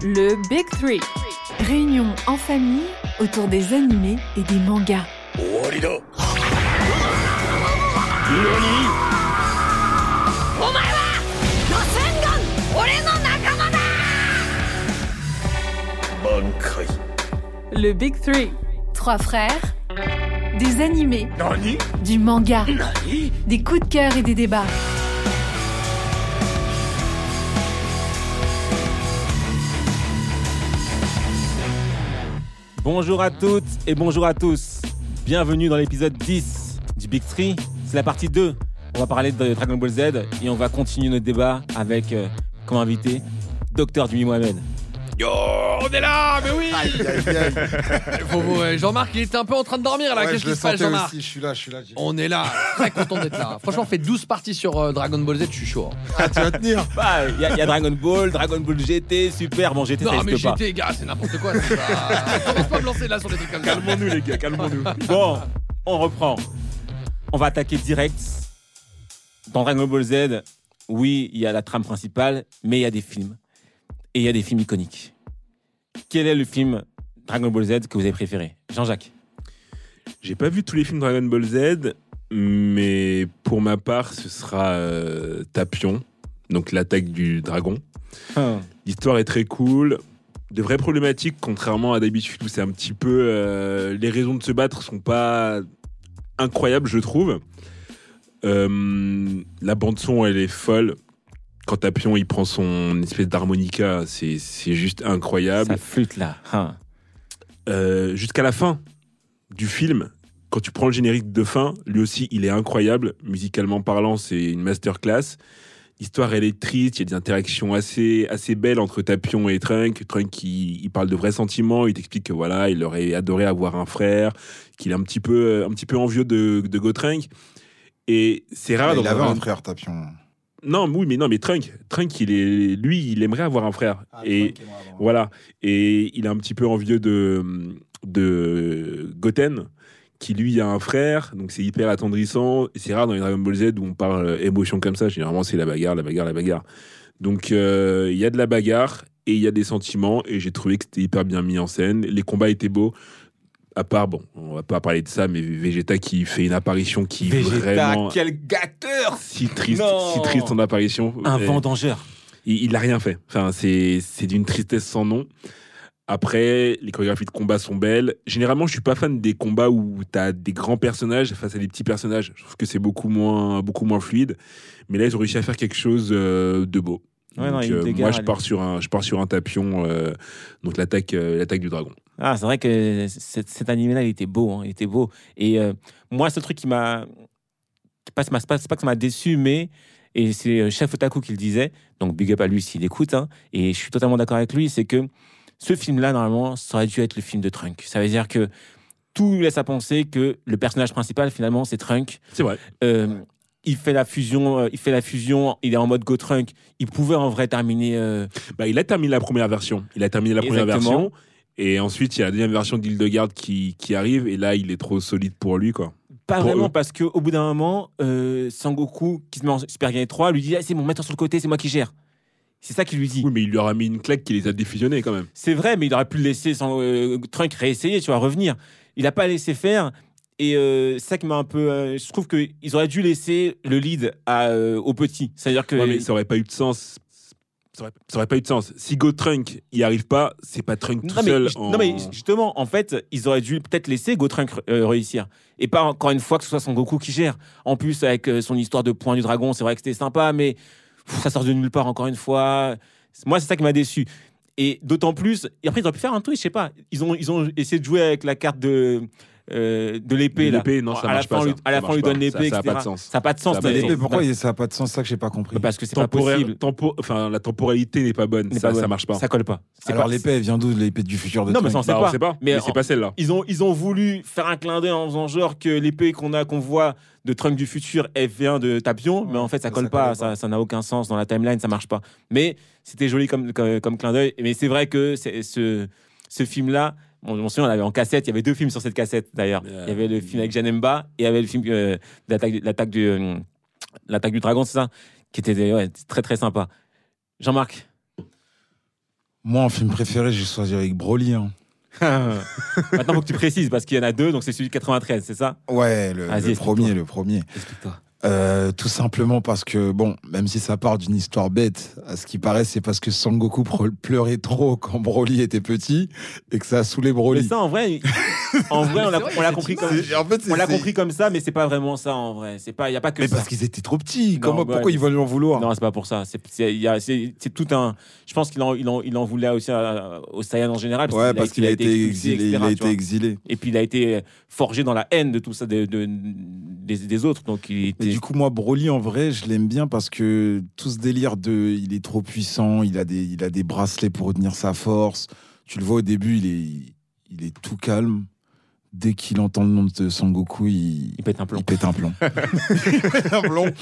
Le Big Three. Réunion en famille autour des animés et des mangas. Le Big Three. Trois frères. Des animés. Du manga. Des coups de cœur et des débats. Bonjour à toutes et bonjour à tous. Bienvenue dans l'épisode 10 du Big Tree. C'est la partie 2. On va parler de Dragon Ball Z et on va continuer notre débat avec euh, comme invité Docteur Dumi Mohamed. Yo, on est là, mais oui Faut- euh, Jean-Marc, il était un peu en train de dormir là. Ouais, Qu'est-ce je le qui se passe, sentais Jean-Marc aussi, je suis là, je suis là. j'ai- On est là, très content d'être là. Franchement, on fait 12 parties sur euh, Dragon Ball Z, je suis chaud. hein. Ah, tu vas tenir Bah, Il y, a- il y a Dragon Ball, Dragon Ball GT, super. Bon, GT ça Non, mais existe pas. j'étais, gars, c'est n'importe quoi. c'est pas- Commence pas à me lancer là sur des trucs comme ça. Calmons-nous les gars, calmons-nous. Bon, on reprend. On va attaquer direct. Dans Dragon Ball Z, oui, il y a la trame principale, mais il y a des films. Et il y a des films iconiques. Quel est le film Dragon Ball Z que vous avez préféré Jean-Jacques J'ai pas vu tous les films Dragon Ball Z, mais pour ma part, ce sera euh, Tapion, donc l'attaque du dragon. Hum. L'histoire est très cool. De vraies problématiques, contrairement à d'habitude où c'est un petit peu. euh, les raisons de se battre sont pas incroyables, je trouve. Euh, la bande-son, elle est folle. Quand Tapion il prend son espèce d'harmonica, c'est c'est juste incroyable. Ça flûte là. Hein. Euh, jusqu'à la fin du film, quand tu prends le générique de fin, lui aussi, il est incroyable. Musicalement parlant, c'est une masterclass. L'histoire, elle est triste. Il y a des interactions assez, assez belles entre Tapion et Trunk. Trunk, il, il parle de vrais sentiments. Il t'explique que voilà, il aurait adoré avoir un frère, qu'il est un petit peu, un petit peu envieux de, de Gotrunk. Et c'est rare. Il avait un- un frère, Tapion. Non, oui, mais non, mais Trunk, Trunk, il est, lui, il aimerait avoir un frère. et voilà. Et il est un petit peu envieux de, de Goten, qui lui a un frère, donc c'est hyper attendrissant. C'est rare dans les Dragon Ball Z où on parle émotion comme ça. Généralement, c'est la bagarre, la bagarre, la bagarre. Donc euh, il y a de la bagarre et il y a des sentiments. Et j'ai trouvé que c'était hyper bien mis en scène. Les combats étaient beaux. À part, bon, on va pas parler de ça, mais Vegeta qui fait une apparition qui Vegeta, vraiment quel gâteur si triste, Non. si triste son apparition. Un vendangeur. il, il a rien fait. Enfin, c'est c'est d'une tristesse sans nom. Après, les chorégraphies de combat sont belles. Généralement, je suis pas fan des combats où tu as des grands personnages face à des petits personnages. Je trouve que c'est beaucoup moins, beaucoup moins fluide. Mais là, ils ont réussi à faire quelque chose euh, de beau. Ouais, Donc, euh, moi, je pars sur un, je pars sur un tapion. euh, donc l'attaque, euh, l'attaque du dragon. Ah, c'est vrai que cet, animé-là, il était beau. hein, il était beau. Et moi, ce truc qui m'a. pas- pas, pas que ça m'a déçu, mais. Et c'est Chef Otaku qui le disait. Donc, big up à lui s'il écoute. hein, et je suis totalement d'accord avec lui. C'est que ce film-là, normalement, ça aurait dû être le film de Trunk. Ça veut dire que tout laisse à penser que le personnage principal, finalement, c'est Trunk. C'est vrai. Euh, il fait la fusion, euh, il fait la fusion, il est en mode Go Trunk. Il pouvait en vrai terminer. euh, Bah, il a terminé la première version. Il a terminé la première Exactement. version. Et ensuite, il y a la deuxième version d'Hildegarde qui, qui arrive. Et là, il est trop solide pour lui, quoi. Pas Pour vraiment, eux. parce qu'au bout d'un moment, euh, Sangoku, qui se met en Super Game 3, lui dit ah, C'est bon, mets-toi sur le côté, c'est moi qui gère. C'est ça qu'il lui dit. Oui, mais il lui aura mis une claque qui les a défusionnés quand même. C'est vrai, mais il aurait pu le laisser sans euh, Trunk réessayer, tu vois, revenir. Il n'a pas laissé faire. Et euh, c'est ça qui m'a un peu. euh, je trouve qu'ils auraient dû laisser le lead à, euh, au petit. C'est-à-dire que. Ouais, mais ça aurait pas eu de sens. Ça aurait, ça aurait pas eu de sens. Si Go Trunk y arrive pas, c'est pas Trunk tout mais, seul. en- non, mais justement, en fait, ils auraient dû peut-être laisser Gotrunk euh, réussir. Et pas encore une fois que ce soit son Goku qui gère. En plus, avec son histoire de point du dragon, c'est vrai que c'était sympa, mais pff, ça sort de nulle part encore une fois. Moi, c'est ça qui m'a déçu. Et d'autant plus, et après, ils auraient pu faire un truc, je sais pas. Ils ont, ils ont essayé de jouer avec la carte de euh, de l'épée l'épée, non, ça à la marche fin, pas, on lui- ça. à la Ça fin, on lui donne pas. l'épée, Ça- ça a etc. pas de sens. Ça n'a pas de sens. Ça a pas de mais- sens. L'épée, pourquoi ça n'a pas de sens Ça que j'ai pas compris? Parce que c'est pas possible. tempo- enfin, la temporalité n'est pas bonne. Ça, ça marche pas. Ça colle pas. Alors pas- l'épée, elle vient d'où L'épée du futur de Non, mais ça, on sait Bah, pas. on sait pas. Mais c'est pas celle-là. Ils ont, ils ont voulu faire un clin d'œil en faisant genre que l'épée qu'on a, qu'on voit de Trunk du futur, elle vient de Tapion, mais en fait, ça colle ça pas, ça ça n'a aucun sens dans la timeline, ça marche pas. Mais c'était joli comme, comme, comme clin d'œil. Mais c'est vrai que ce, ce film-là, on, on se souvient, on l'avait en cassette, il y avait deux films sur cette cassette d'ailleurs. Il y avait le film avec Janemba et il y avait le film euh, l'attaque du, euh, l'attaque du dragon, c'est ça? Qui était ouais, très très sympa. Jean-Marc? Moi, en film préféré, j'ai choisi avec Broly. hein. Maintenant, faut que tu précises parce qu'il y en a deux, donc c'est celui de 93, c'est ça? Ouais, le, le premier, le premier. Explique-toi. Euh, tout simplement parce que, bon, même si ça part d'une histoire bête, à ce qui paraît, c'est parce que Sangoku pleurait trop quand Broly était petit et que ça a saoulé Mais Broly. ça, en vrai, en vrai, on l'a vrai, compris comme. C'est- en fait, c'est- On l'a c'est- compris comme ça, mais c'est pas vraiment ça en vrai. C'est pas, il y a pas que Mais ça. parce qu'ils étaient trop petits. Non, Comment, ouais, pourquoi mais ils veulent en vouloir? Non, c'est pas pour ça. C'est, tout un. Je pense qu'il en, il en, il en voulait aussi aux Saiyans en général. Ouais, parce qu'il a été exilé. etc., il a tu été vois. exilé. Et puis il a été forgé dans la haine de tout ça, de, de- des, des autres. Donc il Mais était. Du coup, moi, Broly, en vrai, je l'aime bien parce que tout ce délire de il est trop puissant, il a des, il a des bracelets pour retenir sa force. Tu le vois au début, il est, il est tout calme. Dès qu'il entend le nom de Sangoku, il, il pète un plomb. il pète un plomb. un.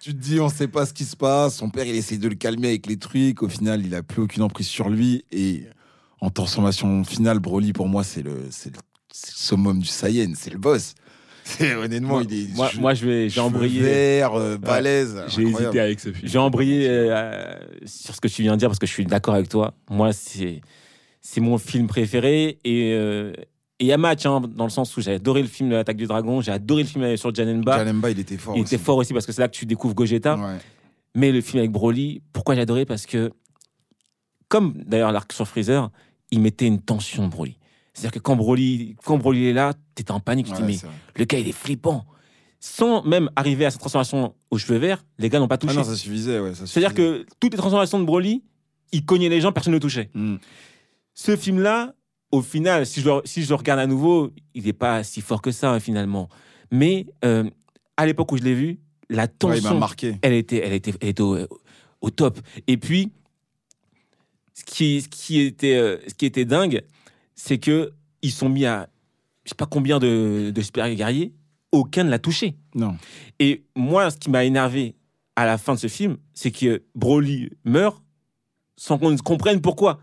Tu te dis, on sait pas ce qui se passe. Son père, il essaie de le calmer avec les trucs. Au final, il a plus aucune emprise sur lui. Et en transformation finale, Broly, pour moi, c'est le, le, le summum du Saiyan. C'est le boss. C'est honnêtement, Moi, il est. moi, je- moi, je vais, j'ai embrayé. euh, balèze. J'ai hésité avec ce film. J'ai embrayé euh, sur ce que tu viens de dire parce que je suis d'accord avec toi. Moi, c'est c'est mon film préféré et euh, et a match hein, dans le sens où j'ai adoré le film de l'attaque du dragon, j'ai adoré le film sur Janemba. Janemba, il était fort. Il était aussi. fort aussi parce que c'est là que tu découvres Gogeta. Ouais. Mais le film avec Broly, pourquoi j'ai adoré? Parce que, comme d'ailleurs l'arc sur Freezer, il mettait une tension, Broly. C'est-à-dire que quand Broly, quand Broly est là, t'es en panique, tu te dis, mais le gars, il est flippant. Sans même arriver à sa transformation aux cheveux verts, les gars n'ont pas Ah touché. non, ça suffisait, ouais. C'est-à-dire que toutes les transformations de Broly, il cognait les gens, personne ne le touchait. Mm. Ce film-là, au final, si je, le, si je le regarde à nouveau, il n'est pas si fort que ça, hein, finalement. Mais euh, à l'époque où je l'ai vu, la tension, marqué. elle était, elle était, elle était au, au top. Et puis, ce qui, ce qui, était, euh, ce qui était dingue, c'est que ils sont mis à, je sais pas combien de, de super guerriers, aucun ne l'a touché. Non. Et moi, ce qui m'a énervé à la fin de ce film, c'est que Broly meurt sans qu'on comprenne pourquoi.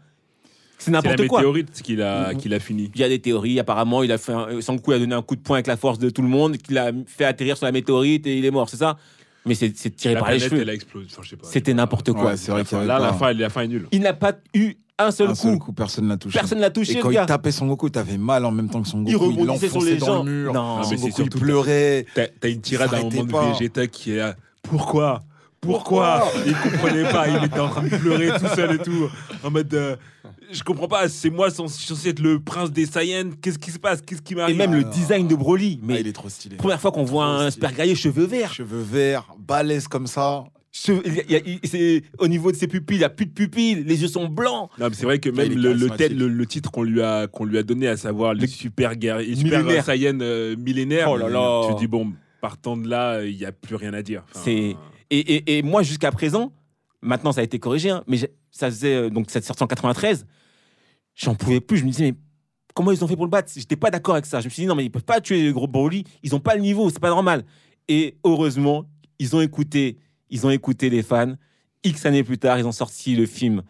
C'est C'est la n'importe quoi. météorite qu'il a, Mhm. qu'il a fini. Il y a des théories, apparemment, il a fait un, Sangoku a donné un coup de poing avec la force de tout le monde, qu'il a fait atterrir sur la météorite et il est mort, c'est ça? Mais c'est c'est tiré La par les planète, cheveux. elle a explosé. Enfin, je sais pas. C'était n'importe quoi. Ouais, c'est vrai avait Là, la fin, la fin est nulle. Il n'a pas eu un seul, Un coup. seul coup, personne l'a touché. Personne l'a touché, Et quand gars. il tapait son Goku, t'avais mal en même temps que son Il Goku. rebondissait sur les gens. dans le mur. Non. Ah, mais Son Goku, il pleurait. T'as une tirade à un moment de pas. Vegeta qui est là. Pourquoi? Pourquoi? Il comprenait pas, il était en train de pleurer tout seul et tout. En mode. euh, je comprends pas, c'est moi censé censé être le prince des Saiyans. Qu'est-ce qui se passe? Qu'est-ce qui Et m'arrive même le Ah. design de Broly. Ah, Mais il est trop stylé. première fois qu'on voit un super guerrier cheveux verts. Cheveux verts, balèze comme ça. Au niveau de ses pupilles, il n'y a plus de pupilles, les yeux sont blancs. Non, mais c'est vrai que même le, le, charismatique. tel- le- le titre qu'on lui a qu'on lui a donné, à savoir les Le- super guerriers, super Millénaire. Saiyans euh, millénaires. Oh là là. Tu dis bon, partant de là, il y a plus rien à dire. Enfin, C'est- Et, et- et moi, jusqu'à présent, maintenant ça a été corrigé, hein, mais ça faisait euh, donc cette sortie en 93, j'en pouvais plus. Je me disais, mais comment ils ont fait pour le battre? J'étais pas d'accord avec ça. Je me suis dit, non, mais ils peuvent pas tuer le gros Broly, ils ont pas le niveau, c'est pas normal. Et heureusement, ils ont écouté, ils ont écouté les fans. X années plus tard, ils ont sorti le film.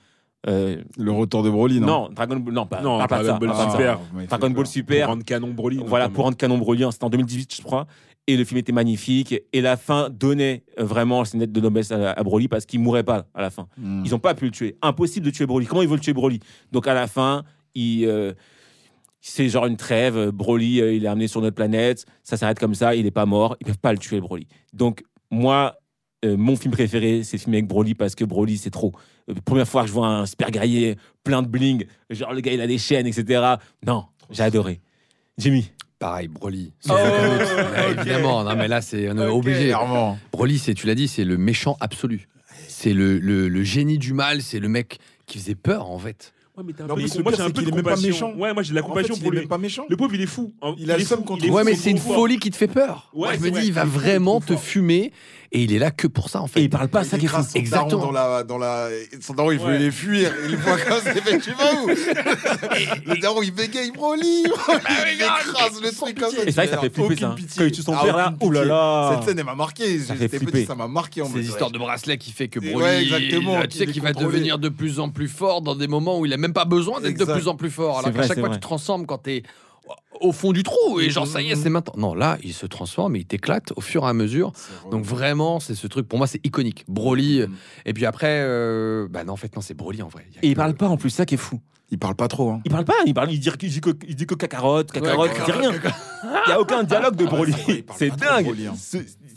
euh, Le retour de Broly, non non, Dragon Ball, non, pas, Non, Dragon Ball ça. Super. Ah, Dragon Ball peur. Pour Super. rendre canon Broly. Voilà, notamment. pour rendre Canon Broly, c'était en 2018, je crois. Et le film était magnifique. Et la fin donnait euh, vraiment ses lettres de noblesse à, à Broly parce qu'il mourait pas à la fin. Mm. Ils n'ont pas pu le tuer. Impossible de tuer Broly. Comment ils veulent tuer Broly? Donc à la fin, il, euh, c'est genre une trêve. Broly, euh, il est amené sur notre planète. Ça s'arrête comme ça. Il n'est pas mort. Ils peuvent pas le tuer, Broly. Donc moi, euh, mon film préféré, c'est le film avec Broly parce que Broly, c'est trop. Euh, première fois que je vois un super guerrier plein de bling, genre le gars, il a des chaînes, etc. Non, j'ai adoré. Jimmy. Pareil, Broly. Oh. Évidemment, non mais là c'est on est Ok. obligé. Clairement. Broly, c'est tu l'as dit, c'est le méchant absolu. C'est le, le, le génie du mal, c'est le mec qui faisait peur en fait. Ouais, mais t'as un Non, peu mais de- le moi, j'ai un c'est peu de est même pas compassion. méchant. Ouais, moi, j'ai de la En fait, compassion il pour est lui. même pas méchant. Le pauvre, il est fou. hein. Il a le est contre il est. Ouais, mais il est c'est une folie qui te fait peur. Ouais, Moi, je c'est me dis, il va Il est vraiment te fumer et il est là que pour ça, en fait. Et il parle pas, ça Il qui est fou. écrase son daron Exactement. dans la, dans la... Son daron, il Ouais. voulait les fuir. Il le voit comme ça, il fait Tu vas où Le daron, il bégaye, Broly Il écrase le truc comme ça. Et c'est vrai que ça fait flipper ça. hein. pitié. Quand il tue son Ah, père là, aucune oh là là. Cette scène, elle m'a marqué. Ça J'étais petit, ça m'a marqué. en Ces histoires de bracelet qui fait que Broly, ouais, exactement, tu sais qu'il va devenir de plus en plus fort dans des moments où il a même pas besoin d'être de plus en plus fort. Alors C'est qu'à chaque c'est fois tu te transformes quand t'es au fond du trou et genre ça y est Mhm. c'est maintenant. Non là il se transforme et il t'éclate au fur et à mesure. Donc vraiment c'est ce truc pour moi c'est iconique. Broly Mhm. et puis après euh, bah non en fait non c'est Broly en vrai. Et il parle pas en plus, ça qui est fou. Il parle pas trop. Hein. Il parle pas, il parle, il dit, il dit que, il dit que cacarotte, cacarotte, Ouais, il dit rien. Il y a aucun dialogue de Ah ouais, Broly. c'est dingue. Broly, hein.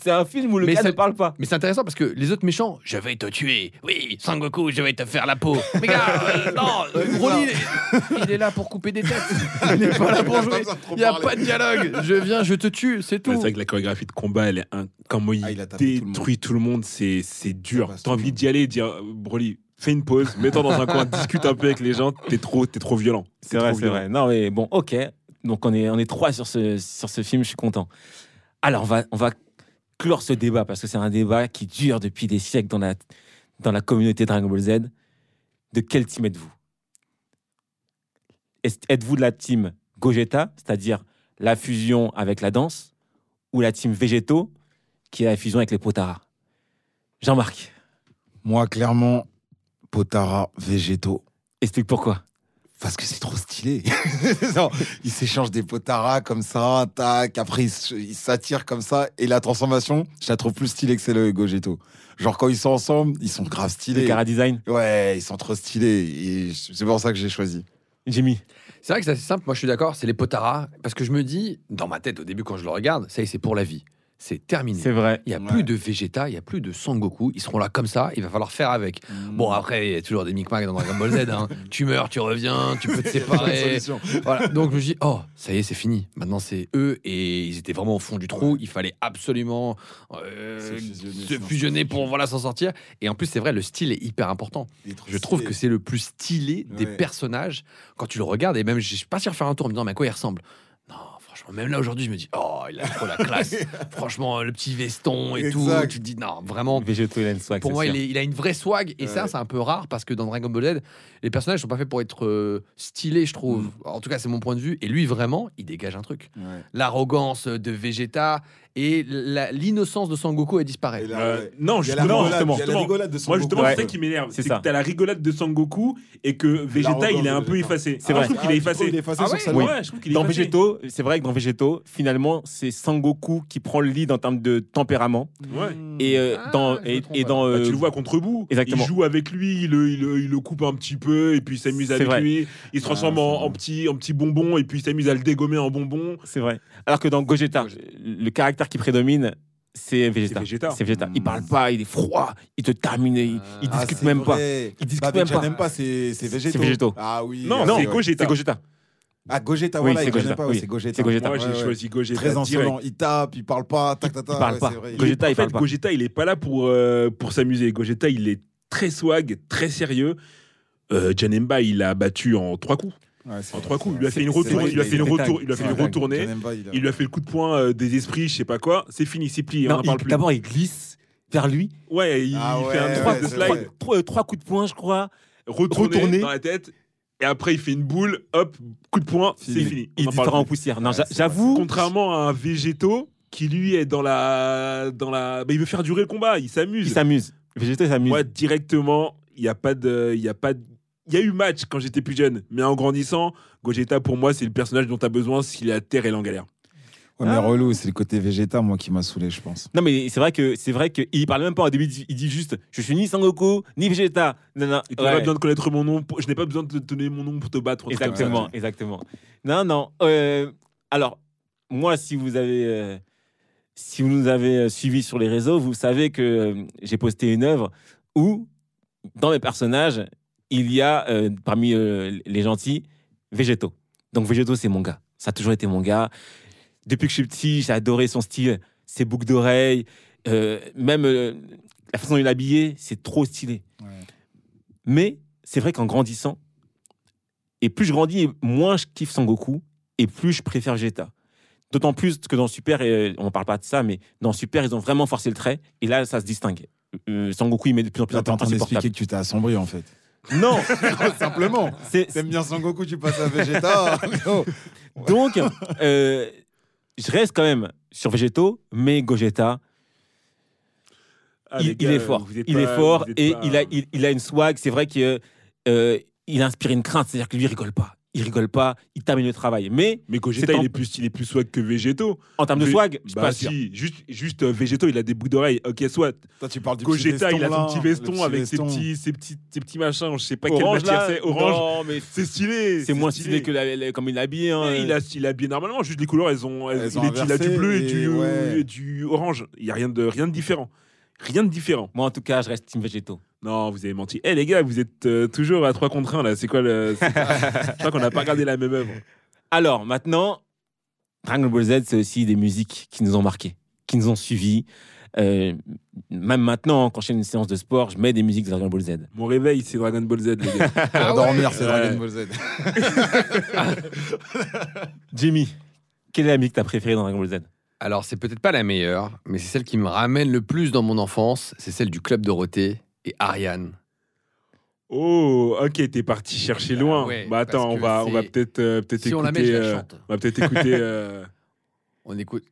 C'est un film où le Mais gars ça- ne parle pas. Mais c'est intéressant parce que les autres méchants, je vais te tuer. Oui, Sangoku, je vais te faire la peau. Mais gars, euh, non, euh, Broly, il est, il est là pour couper des têtes. Il n'est pas là pour jouer. Il n'y a pas de dialogue. Je viens, je te tue, c'est tout. C'est vrai que la chorégraphie de combat, elle est un... comment il, Ah, il détruit tout le monde, c'est c'est dur. T'as envie monde. d'y aller et dire euh, Broly, fais une pause, mets-toi dans un coin, discute un peu avec les gens. T'es trop, t'es trop violent. C'est vrai, c'est vrai. Non, mais bon, ok. Donc on est, on est trois sur ce, sur ce film, je suis content. Alors on va, on va clore ce débat parce que c'est un débat qui dure depuis des siècles dans la, dans la communauté Dragon Ball Z. De quel team êtes-vous? Êtes-vous de la team Gogeta, c'est-à-dire la fusion avec la danse, ou la team Végéto, qui est la fusion avec les Potara? Jean-Marc, Moi, clairement, Potara, végétaux. explique pourquoi. Parce que c'est trop stylé. Non, ils s'échangent des potaras comme ça, tac. Après, ils s'attirent comme ça. Et la transformation, je la trouve plus stylée que c'est le Gogeto. Genre, quand ils sont ensemble, ils sont grave Le stylés. Cara Design Ouais, ils sont trop stylés. Et c'est pour ça que j'ai choisi. Jimmy C'est vrai que c'est assez simple. Moi, je suis d'accord. C'est les Potara. Parce que je me dis, dans ma tête, au début, quand je le regarde, ça y est, c'est pour la vie. C'est terminé. C'est vrai. Il n'y a Ouais. plus de Vegeta, il n'y a plus de Sangoku. Ils seront là comme ça. Il va falloir faire avec. Bon, après, il y a toujours des micmacs dans Dragon Ball Z. hein. tu meurs, tu reviens, tu peux te séparer. Voilà. Donc je me dis, oh, ça y est, c'est fini. Maintenant, c'est eux et ils étaient vraiment au fond du trou. Il fallait absolument euh, Se fusionner, pour voilà s'en sortir. Et en plus, c'est vrai, le style est hyper important. Est Je trouve stylé. que c'est le plus stylé des Ouais. personnages quand tu le regardes. Et même, je suis pas sûr de faire un tour en me disant, mais à quoi il ressemble? Même là aujourd'hui, je me dis, oh, il a trop la classe. franchement, le petit veston et tout. Tu te dis, non, vraiment, Végéto, il a une swag. pour moi, il, est- il a une vraie swag et ça, c'est un peu rare parce que dans Dragon Ball Z, les personnages sont pas faits pour être euh, stylés, je trouve. Mm. En tout cas, c'est mon point de vue. Et lui, vraiment, il dégage un truc. Ouais. L'arrogance de Vegeta et la- l'innocence de Sangoku, elle disparaît. Et là, Euh, ouais. non, Il y a la justement, rigolade- justement, il y a la justement. rigolade de son Moi, justement, Goku. c'est ça qui m'énerve. C'est C'est ça. que t'as la rigolade de Sangoku et que Vegeta, il est un peu effacé. C'est Ah, vrai. Je trouve qu'il est Ah, effacé. qu'il est effacé Ah sur ouais sa Oui. loi Ouais, je trouve qu'il est Dans effacé. Végéto, c'est vrai que dans Végéto, finalement, c'est Sangoku qui prend le lead en termes de tempérament. Ouais. Et, euh, Ah, dans, je me et, trompe et pas. dans. Bah, euh, tu le vois contre Bou. Exactement. Il joue avec lui, il le, il le- il le coupe un petit peu et puis il s'amuse C'est avec vrai. lui. Il se transforme Ah, en petit, en petit bonbon et puis il s'amuse à le dégommer en bonbon. C'est vrai. Alors que dans Gogeta, le caractère qui prédomine, c'est Vegeta. C'est Végéta. Il Mm. parle pas, il est froid, il te termine, il, il Ah, discute c'est même pas. vrai. Il discute Bah, même pas. Pas, c'est c'est végétaux. C'est végétaux. Ah oui. Non, c'est ouais. Gogeta. C'est Gogeta. Ah, Gogeta, Oui, voilà, c'est il connaît Gogeta, pas, ouais, oui. c'est Gogeta. C'est Gogeta. Moi, j'ai ouais. choisi Gogeta. Très direct. insolent. Il tape, il parle pas, tac, tac, tac. il parle ouais, pas. c'est vrai. Gogeta, il en fait, parle pas. Gogeta, il est pas là pour, euh, pour s'amuser. Gogeta, il est très swag, très sérieux. Euh, Janemba, il a battu en trois coups. Ouais, En trois coups, il lui a fait une C'est retour, vrai, il lui a il fait une retour, il lui a fait une retournée. Il Il lui a fait le coup de poing euh, des esprits, je sais pas quoi. C'est fini, c'est plié. on Non, en il- parle plus. D'abord, il glisse vers lui. Ouais, il, Ah il fait un trois coups de poing, je crois. retourné, dans la tête. Et après, il fait une boule, hop, coup de poing, c'est Fini. Il On en poussière. Non, j'avoue. Contrairement à un végétaux qui lui est dans la, dans la, bah, il veut faire durer le combat, il Il s'amuse. s'amuse. Végéto, il s'amuse. Moi, directement, il y a pas de, il y a pas, de- il y a eu match quand j'étais plus jeune, mais en grandissant, Gogeta pour moi c'est le personnage dont tu as besoin si la terre est en galère. Ouais, mais Ah. relou, c'est le côté végéta, moi, qui m'a saoulé, je pense. Non, mais c'est vrai que c'est vrai qu'il parle même pas au début. il dit- juste Je suis ni Sangoku, ni Vegeta. Non, non. Tu n'as pas besoin de connaître mon nom, pour- je n'ai pas besoin de te donner mon nom pour te battre. Exactement, exactement. Non, non. euh, alors, moi, si vous avez, euh, si vous nous avez euh, suivis sur les réseaux, vous savez que euh, j'ai posté une œuvre où, dans mes personnages, il y a euh, parmi euh, les gentils Végéto. Donc Végéto, c'est mon gars. Ça a toujours été mon gars. Depuis que je suis petit, j'ai adoré son style, ses boucles d'oreilles, euh, même la façon dont il est habillé, c'est trop stylé. Ouais. Mais c'est vrai qu'en grandissant, Et plus je grandis, moins je kiffe Sangoku et plus je préfère Vegeta. D'autant plus que dans Super, on parle pas de ça, mais dans Super, ils ont vraiment forcé le trait. Et là, ça se distingue. Sangoku, il met de plus en plus Là, t'es en train d'expliquer que tu t'es assombri en fait. Non, Simplement. c'est T'aimes bien Sangoku, tu passes à Vegeta. Oh. donc euh, je reste quand même sur Végétaux, mais Gogeta, Ah, il, est fort. Il pas- est fort et pas- il a, il, il a une swag. C'est vrai qu'il euh, il inspiré une crainte, c'est-à-dire que lui, il rigole pas. Il rigole pas, il termine le travail. Mais Mais Gogeta, en- il est plus, il est plus swag que Végétaux. en termes de swag, je Bah pas sûr. si, juste, juste euh, Végétaux, il a des bouts d'oreilles. Ok, soit. Toi, tu parles du Gogeta, petit il a son petit veston petit avec veston. ses petits, ses petits, ses petits machins. Je sais pas quelle Orange matière là, c'est. Orange. Non, mais C'est stylé. c'est moins stylé que la- la- comme il est habillé. hein. Il a, il a normalement, juste les couleurs, elles ont, elles- Elles il, ont est- il a du bleu et, et du, ouais. et du orange. Il y a rien de, rien de différent. Rien de différent. Moi, en tout cas, je reste Team Végétaux. Non, vous avez menti. Eh les gars, vous êtes euh, toujours à 3 contre 1 là. C'est quoi le. c'est- Je crois qu'on n'a pas regardé la même œuvre. Alors, maintenant, Dragon Ball Z, c'est aussi des musiques qui nous ont marqués, qui nous ont suivis. Euh, même maintenant, quand je fais une séance de sport, je mets des musiques de Dragon Ball Z. Mon réveil, c'est Dragon Ball Z, les gars. Pour dormir, c'est. Dragon Ball Z. Jimmy, quelle est la musique que t'as préférée dans Dragon Ball Z? Alors, c'est peut-être pas la meilleure, mais c'est celle qui me ramène le plus dans mon enfance. C'est celle du Club Dorothée et Ariane. Oh, ok, t'es parti chercher loin. Ah ouais, bah attends, on que va, on va peut-être euh, peut-être Si écouter. on la met, je la euh, chante. on va peut-être écouter. euh, On écoute.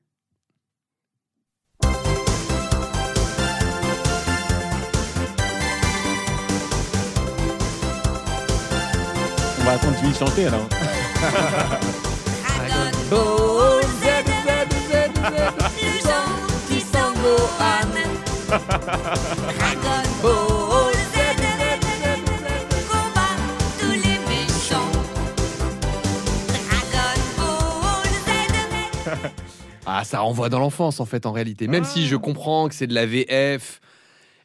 On va attendre Jimmy chanter alors. Ah, ça renvoie dans l'enfance en fait, en réalité. Même si je comprends que c'est de la VF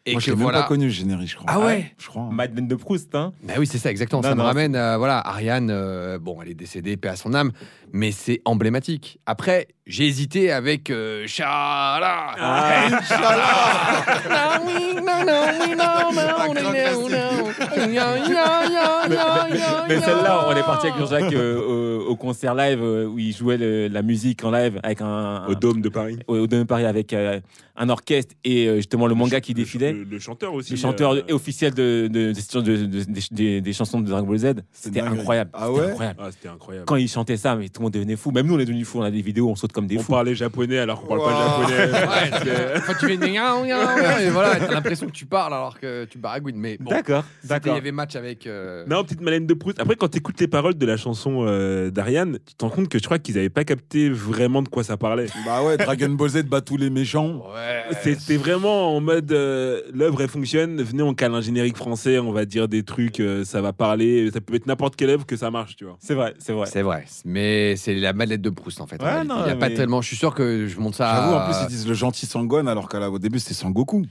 et Moi, que je l'ai même voilà. pas connu, le générique, je crois. Ah ouais Je crois. hein. Madeleine de Proust, hein Bah oui, c'est ça, exactement. Non, ça me non, ramène à, voilà, Ariane, euh, bon, elle est décédée, paix à son âme, mais c'est emblématique. Après, j'ai hésité avec euh, Chala. Mais celle-là, on est parti avec Jean-Jacques euh, au, au concert live euh, où il jouait le- la musique en live avec un, un- au Dôme de Paris. au, au Dôme de Paris avec euh, un orchestre et euh, justement le manga qui défilait. Le, le chanteur aussi. Le chanteur euh, officiel de, de- de- de- de- des- des, des chansons de Dragon Ball Z, c'était dingue. incroyable. Ah C'était ouais incroyable. Ah, c'était incroyable. Quand il chantait ça, mais tout le monde devenait fou. Même nous, on est devenus fous. On a des vidéos, on saute comme des on fous. parlait japonais alors qu'on parle Wow. pas japonais. Ouais, C'est- Enfin, tu fais une gna, gna, gna, et voilà, t'as l'impression que tu parles alors que tu baragouines. Mais bon, D'accord, c'était- il y d'accord. avait match avec. euh, Non, petite Malène de Proust. Après, quand tu écoutes les paroles de la chanson euh, d'Ariane, tu te rends compte que je crois qu'ils n'avaient pas capté vraiment de quoi ça parlait. Bah ouais, Dragon Ball Z bat tous les méchants. Ouais. C'était vraiment en mode euh, l'œuvre elle fonctionne, venez on cale un générique français, on va dire des trucs, euh, ça va parler, ça peut être n'importe quelle œuvre que ça marche, tu vois. C'est vrai, c'est vrai. C'est vrai, mais c'est la Madeleine de Proust en fait. Ouais, non, il y a pas tellement. Je suis sûr que je monte ça. J'avoue, en plus, ils disent le gentil Sangohan, alors qu'au début, c'était Sangoku.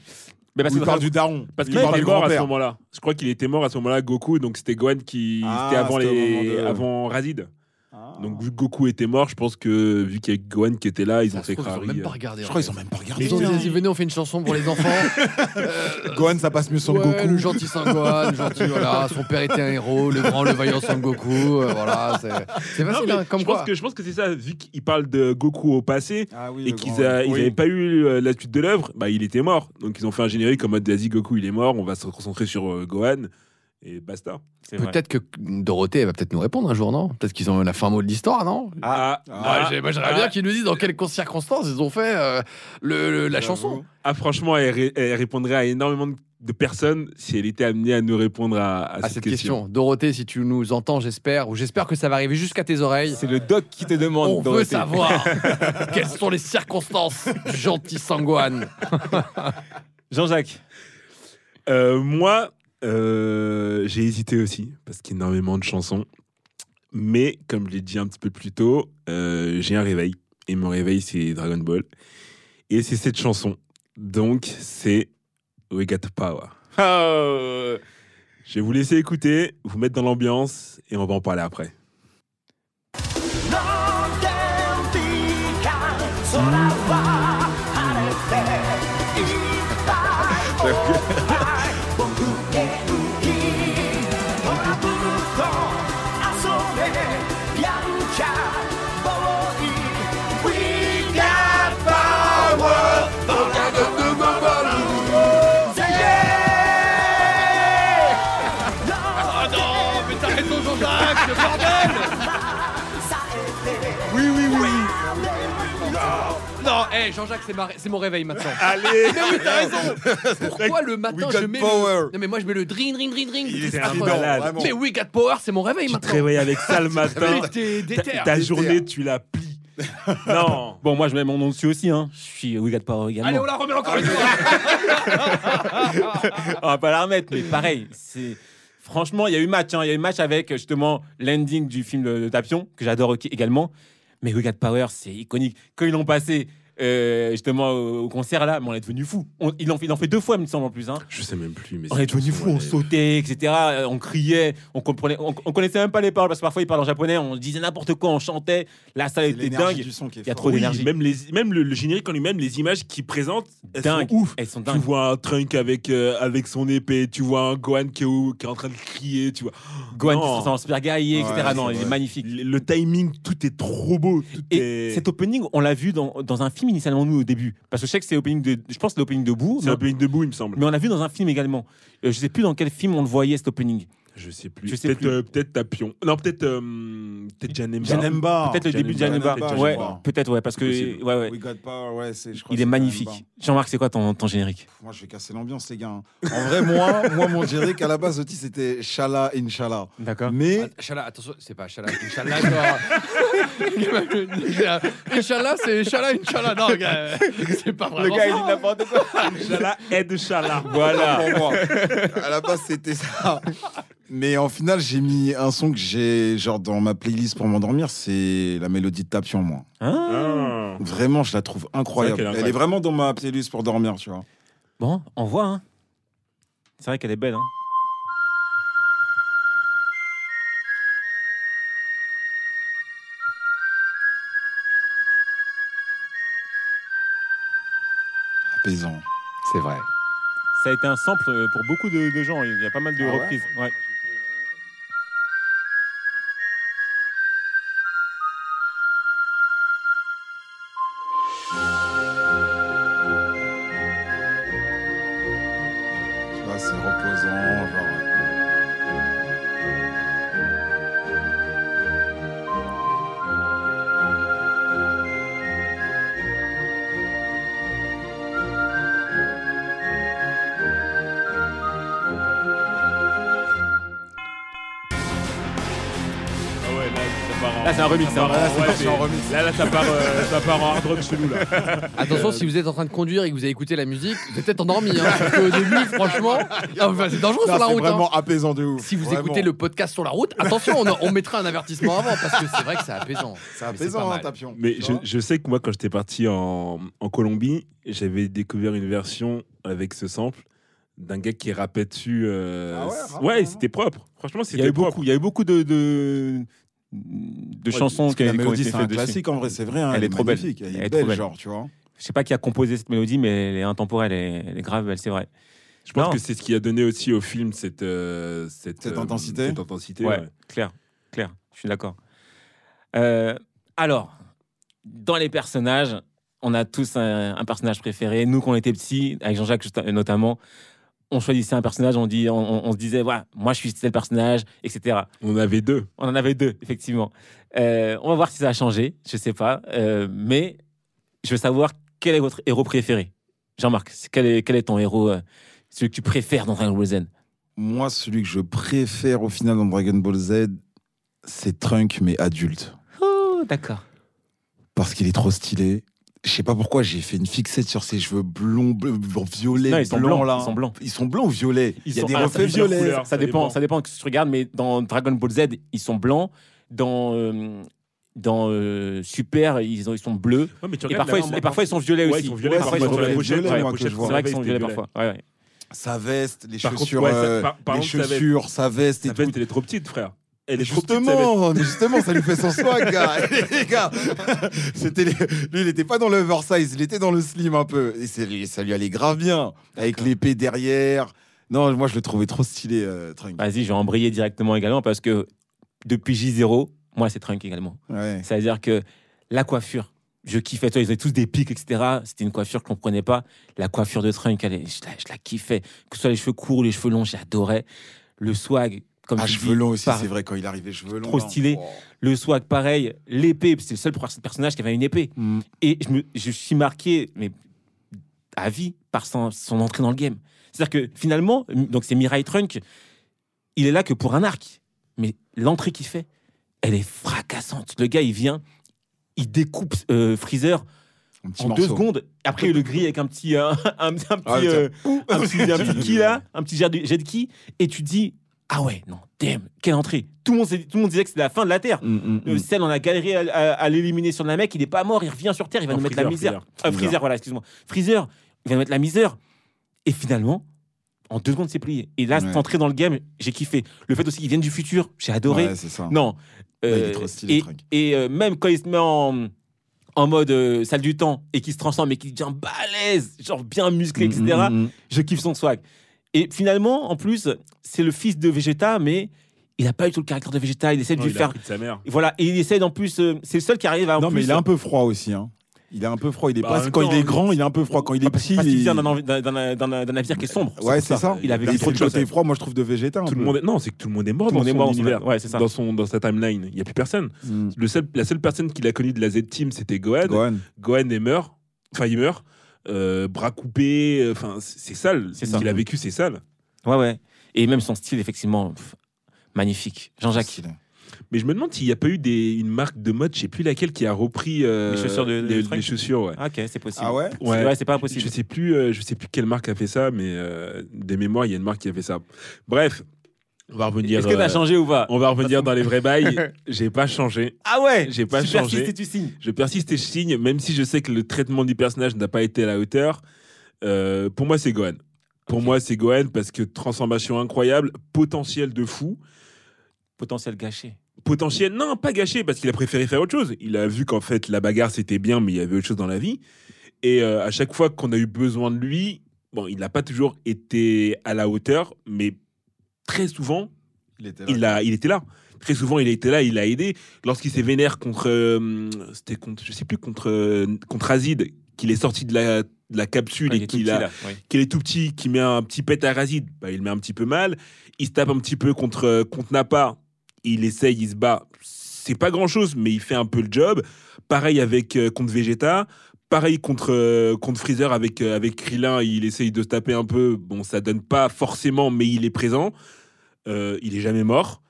Mais parce Où que il parle du daron. Parce Il qu'il du mort à ce moment-là. Je crois qu'il était mort à ce moment-là, Goku, donc c'était Gohan qui. Ah, c'était avant, les... avant Razid. Ah. Donc vu que Goku était mort, je pense que vu qu'il y a Gohan qui était là, ils Ça ont fait ils ont crari. même pas euh. regardé. Je crois qu'ils ont même pas regardé. Ils ont dit, vas-y, venez, on fait une chanson pour les enfants. Gohan, ça passe mieux sans Ouais, Goku. le gentil Sangohan, le gentil, voilà. Son père était un héros, le grand, le vaillant Sangoku. euh, voilà, c'est Non, facile, mais hein, comme je, quoi. pense que, je pense que c'est ça, vu qu'ils parlent de Goku au passé Ah oui, et qu'ils n'avaient oui. pas eu euh, la suite de l'œuvre, bah, il était mort. Donc ils ont fait un générique en mode vas-y, Goku il est mort, on va se concentrer sur euh, Gohan et basta. Peut-être que Dorothée va peut-être nous répondre un jour, non? Peut-être qu'ils ont la fin mot de l'histoire, non? Ah, Ah, Moi, j'ai- moi, j'aimerais bien qu'ils nous disent dans quelles circonstances ils ont fait euh, le, le- la chanson. Ah, franchement, elle, ré- elle répondrait à énormément de, personnes si elle était amenée à nous répondre à, à À cette, question. Dorothée, si tu nous entends, j'espère, ou j'espère que ça va arriver jusqu'à tes oreilles. C'est le doc qui te demande. On veut savoir quelles sont les circonstances du gentil Sangohan. Jean-Jacques. Euh, moi, euh, j'ai hésité aussi parce qu'il y a énormément de chansons. Mais comme je l'ai dit un petit peu plus tôt, euh, j'ai un réveil. Et mon réveil, c'est Dragon Ball. Et c'est cette chanson. Donc, c'est We Got the Power. Oh. Je vais vous laisser écouter, vous mettre dans l'ambiance et on va en parler après. Eh, Jean-Jacques, c'est ma- c'est mon réveil maintenant. Allez Mais oui, t'as raison. Pourquoi le matin We je got mets power. le... Non mais moi je mets le dring dring dring dring. Il C'est était un affreux. malade. vraiment. Mais we got power, c'est mon réveil Tu te maintenant. réveilles avec ça le matin. Mais t'es Ta, déter. ta journée, tu la plies. non. Bon, moi, je mets mon nom dessus aussi. Hein. Je suis We Got Power également. Allez, on la remet encore une fois. on va pas la remettre, mais pareil, c'est. Franchement, il y a eu match. hein. Il y a eu match avec justement l'ending du film de, Tapion, que j'adore également. Mais We Got Power, c'est iconique. Quand ils l'ont passé euh, justement au, au concert là, mais on est devenu fou. On, il, en fait, il en fait deux fois, il me semble en plus. Hein. Je sais même plus. Mais On c'est est devenu fou, on sautait, etc. euh, On criait, on comprenait, on, on connaissait même pas les paroles parce que parfois ils parlent en japonais, on disait n'importe quoi, on chantait. La salle était dingue. du son qui est Il y a fort. trop Oui, d'énergie. Même, les, même le, le générique en lui-même, les images qu'il présente, elles Dingue. sont ouf. Elles sont Tu dingues. vois un Trunk avec, euh, avec son épée, tu vois un Gohan qui est, qui est en train de crier, tu vois. Gohan Non. qui se en super guerrier, etc. Ouais, non, il est magnifique. Le, le timing, tout est trop beau. Tout Et est... cet opening, on l'a vu dans, dans un film initialement, nous, au début. Parce que je sais que c'est l'opening de. Je pense que l'opening de Boo. C'est une debout, il me semble. Mais on l'a vu dans un film également. Euh, je sais plus dans quel film on le voyait, cet opening. Je sais plus. Je sais peut-être plus. euh, peut-être Tapion. Non, peut-être euh, peut-être Janemba. Janemba. Peut-être le début de Janemba, Janemba. peut-être Ouais, Janemba. peut-être, ouais, parce que. Ouais, ouais. We got power, ouais, c'est. je crois Il est c'est magnifique. Janemba. Jean-Marc, c'est quoi ton, ton générique Moi, je vais casser l'ambiance, les gars. En vrai, moi, moi, mon générique à la base aussi, c'était Shala Inch'Allah. D'accord. Mais Ah, Inch'Allah, attention, c'est pas Inch'Allah, Inch'Allah, toi. Inch'Allah, c'est Inch'Allah, Inch'Allah. Non, gars, c'est pas vraiment ça. n'importe quoi. Inch'Allah, aide Shala. Voilà. pour moi. À la base, c'était ça. Mais en final, j'ai mis un son que j'ai genre dans ma playlist pour m'endormir, c'est la mélodie de Tapion, moi. Hein Ah. Vraiment, je la trouve incroyable. Elle est vraiment dans ma playlist pour dormir, tu vois. Bon, on voit. Hein. C'est vrai qu'elle est belle. Hein. Apaisant. C'est vrai. Ça a été un sample euh, pour beaucoup de, de gens. Il y a pas mal de Ah reprises. Ouais. Remix, ça part hein. en- Là, c'est parti en remix. Là, là, ça part, euh, ça part en hard rock chelou, là. Attention, si vous êtes en train de conduire et que vous avez écouté la musique, vous êtes peut-être endormi. Hein, parce qu'au début, franchement, ah, enfin, c'est dangereux Non, sur la c'est route. hein. vraiment apaisant de ouf. Si vous Vraiment. écoutez le podcast sur la route, attention, on, on mettra un avertissement avant parce que c'est vrai que c'est apaisant. C'est Mais apaisant, hein, mal. Tapion. Mais Tu je, vois je sais que moi, quand j'étais parti en, en Colombie, j'avais découvert une version avec ce sample d'un gars qui rappait dessus. euh, Ah ouais, vraiment c'était propre. Franchement, Il y a eu c'était propre. beaucoup, il y a eu beaucoup de, de, de chansons qui, la mélodie, été c'est un classique en vrai, c'est vrai. hein, Elle est trop belle. Elle Elle est est trop belle, belle. genre, tu vois. Je sais pas qui a composé cette mélodie, mais elle est intemporelle, elle est, grave, c'est vrai. Je pense Non. que c'est ce qui a donné aussi au film cette, euh, cette, Cette euh, intensité. Cette intensité, Ouais, ouais. clair, clair, je suis d'accord. Euh, alors, dans les personnages, on a tous un, un personnage préféré. Nous, quand on était petits, avec Jean-Jacques juste- notamment, on choisissait un personnage, on, dit, on, on- on se disait, voilà, moi je suis tel personnage, etc. On avait deux. On en avait deux, effectivement. Euh, on va voir si ça a changé, je sais pas. Euh, mais je veux savoir quel est votre héros préféré. Jean-Marc, c'est- quel est, quel est ton héros, euh, celui que tu préfères dans Dragon Ball Z? Moi, celui que je préfère au final dans Dragon Ball Z, c'est Trunk, mais adulte. Oh, d'accord. Parce qu'il est trop stylé. Je sais pas pourquoi j'ai fait une fixette sur ses cheveux blonds, bleu- violets, Non, ils sont blancs blancs, là. ils sont blancs. Ils sont blancs ou violets? Il y a sont- des reflets violets. couleurs. Ça, ça dépend, dépend. ça dépend de ce que tu regardes, mais dans Dragon Ball Z, ils sont blancs. Dans, euh, dans euh, Super, ils, ont- ils sont bleus. Ouais, mais tu Et parfois, ils, main- et parfois, ils sont violets Ouais, aussi. ils sont violets, Ouais, parfois, c'est ils sont violets. C'est vrai qu'ils sont violets violet. parfois. Ouais, ouais. Sa veste, les Par chaussures, euh, par- par les sa veste. chaussures, sa veste et Sa tout. veste, elle est trop petite, frère. Elle est. Justement, justement, ça lui fait son swag, gars. les gars, c'était les- lui, il était pas dans le oversize, il était dans le slim un peu. Et c'est- ça lui allait grave bien, avec l'épée derrière. Non, moi, je le trouvais trop stylé, euh, Trunk. Vas-y, je vais embrayer directement également parce que depuis J0, moi, c'est Trunk également. Ouais. C'est-à-dire que la coiffure, je kiffais. Toi, ils avaient tous des pics, etc. C'était une coiffure que je comprenais pas. La coiffure de Trunk, elle je, la, je la kiffais. Que ce soit les cheveux courts ou les cheveux longs, j'adorais. Le swag, comme Ah, cheveux longs aussi, c'est vrai, quand il arrivait cheveux longs. Trop stylé. Le swag, pareil. L'épée, c'est le seul per- personnage qui avait une épée. Mm. Et je, me, je suis marqué, mais à vie, par son, son entrée dans le game. C'est-à-dire que finalement, donc c'est Mirai Trunk, il est là que pour un arc. Mais l'entrée qu'il fait, elle est fracassante. Le gars, il vient, il découpe euh, Freezer en morceau. deux secondes. Après, il le grille avec un petit, euh, un, un petit, Ah, euh, un petit, un petit ki là, un petit jet de, ki. Et tu dis, ah ouais, non, damn, quelle entrée. Tout le monde, tout le monde disait que c'était la fin de la Terre. Mm, mm, Euh, mm. Cell, on a galéré à, à- à l'éliminer sur le mec, il est pas mort, il revient sur Terre, il va Non, nous mettre la misère. Freezer. Euh, Freezer, voilà, excuse-moi. Freezer, il va nous mettre la misère. Et finalement, en deux secondes, c'est plié. Et là, cette entrée dans le game, j'ai kiffé. Le fait aussi qu'il vienne du futur, j'ai adoré. Ouais, c'est ça. Non. Il est Euh, trop stylé, et euh, même quand il se met en, en mode euh, salle du temps et qu'il se transforme et qu'il devient balèze, genre bien musclé, etc., Mm, mm, mm. je kiffe son swag. Et finalement, en plus, c'est le fils de Vegeta, mais il n'a pas eu tout le caractère de Vegeta. Il essaie de Non, lui il a faire. pris de sa mère. Et Voilà, et il essaie en plus. euh, c'est le seul qui arrive à. en Non, mais plus, il est un peu froid aussi. Hein. Il est un peu froid. Il est Bah, pas... même Quand temps, il est grand, il est un peu froid. Quand il est Parce, petit, qu'il il- vient d'un envi- d'un- d'un d'un- d'un navire qui est sombre. Ouais, c'est ça. Il avait trop de chose. côté froid. Moi, je trouve de Vegeta. un Tout le monde est... Non, c'est que tout le monde est mort Tout le dans monde est son mort dans son- univers, ouais, c'est ça. dans, son, dans sa timeline. Il n'y a plus personne. Mm. Le seul, la seule personne qu'il a connue de la Z-Team, c'était Gohan. Gohan. Gohan est meurt. Enfin, il meurt. Euh, bras coupés. euh, Enfin, c'est sale. C'est Ce qu'il a vécu, c'est sale. Ouais, ouais. Et même son style, effectivement, pff, magnifique. Jean-Jacques. Mais je me demande s'il n'y a pas eu des, une marque de mode, je sais plus laquelle, qui a repris euh, Les chaussures de- de les, chaussures. Ouais. Ok, c'est possible. Ah ouais C'est- Ouais, c'est pas impossible. Je sais plus, euh, je sais plus quelle marque a fait ça, mais euh, des mémoires, il y a une marque qui a fait ça. Bref, on va revenir. Est-ce que t'as euh, changé ou pas On va revenir dans les vrais bails. J'ai pas changé. Ah ouais J'ai pas Tu changé. persistes et tu signes. Je persiste et je signe, même si je sais que le traitement du personnage n'a pas été à la hauteur. Euh, pour moi, c'est Gohan. Pour moi, c'est Gohan parce que transformation incroyable, potentiel de fou. Potentiel gâché. Potentiel, non, pas gâché parce qu'il a préféré faire autre chose. Il a vu qu'en fait, la bagarre c'était bien, mais il y avait autre chose dans la vie. Et euh, à chaque fois qu'on a eu besoin de lui, bon, il n'a pas toujours été à la hauteur, mais très souvent, Il était là. il, a, il était là. Très souvent, il était là, il a aidé. Lorsqu'il s'est vénère contre, euh, c'était contre, je sais plus contre euh, contre Azid, qu'il est sorti de la, de la capsule Ouais, il et qu'il a, oui. qu'il est tout petit, qui met un petit pet à Razid, bah, il met un petit peu mal. Il se tape un petit peu contre, euh, contre Nappa. Il essaye, il se bat. C'est pas grand chose, mais il fait un peu le job. Pareil avec euh, contre Vegeta. Pareil contre, euh, contre Freezer avec, euh, avec Krillin. Il essaye de se taper un peu. Bon, ça donne pas forcément, mais il est présent. Euh, il est jamais mort.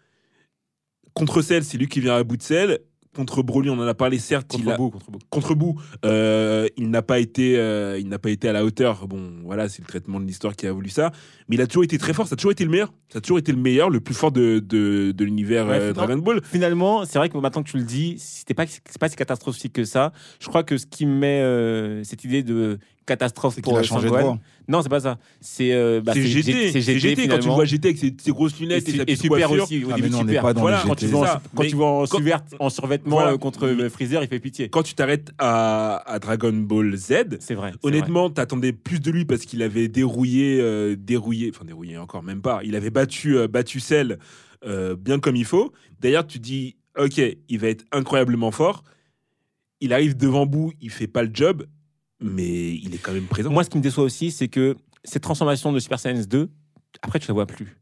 Contre Cell, c'est lui qui vient à bout de Cell. Contre Broly, on en a parlé, certes. il Contre a- bout, contre bout, euh, il n'a pas été, euh, il n'a pas été à la hauteur. Bon, voilà, c'est le traitement de l'histoire qui a voulu ça. Mais il a toujours été très fort. Ça a toujours été le meilleur. Ça a toujours été le meilleur, le plus fort de, de, de l'univers Ouais, euh. Dragon Ball. Finalement, c'est vrai que maintenant que tu le dis, c'était pas, c'est pas si catastrophique que ça. Je crois que ce qui met cette idée de catastrophe C'est pour voix. Non, c'est pas ça. C'est euh, bah, c'est GT. C'est GT, GT quand tu vois GT avec ses, ses grosses Et, lunettes et, su- sa et petite super coiffure. aussi. Au Ah, début, mais on pas dans Voilà, quand tu GT. vas en, quand Mais tu survêtement Voilà. euh, contre euh, Freezer, il fait pitié. Quand tu t'arrêtes à, à Dragon Ball Z, C'est vrai. Honnêtement, t'attendais plus de lui parce qu'il avait dérouillé, euh, dérouillé, enfin dérouillé encore même pas. Il avait battu, euh, battu Cell bien comme il faut. D'ailleurs, tu dis, ok, il va être incroyablement fort. Il arrive devant bout, il fait pas le job, mais il est quand même présent. Moi, ce qui me déçoit aussi, c'est que cette transformation de Super Saiyan 2, après, tu la vois plus.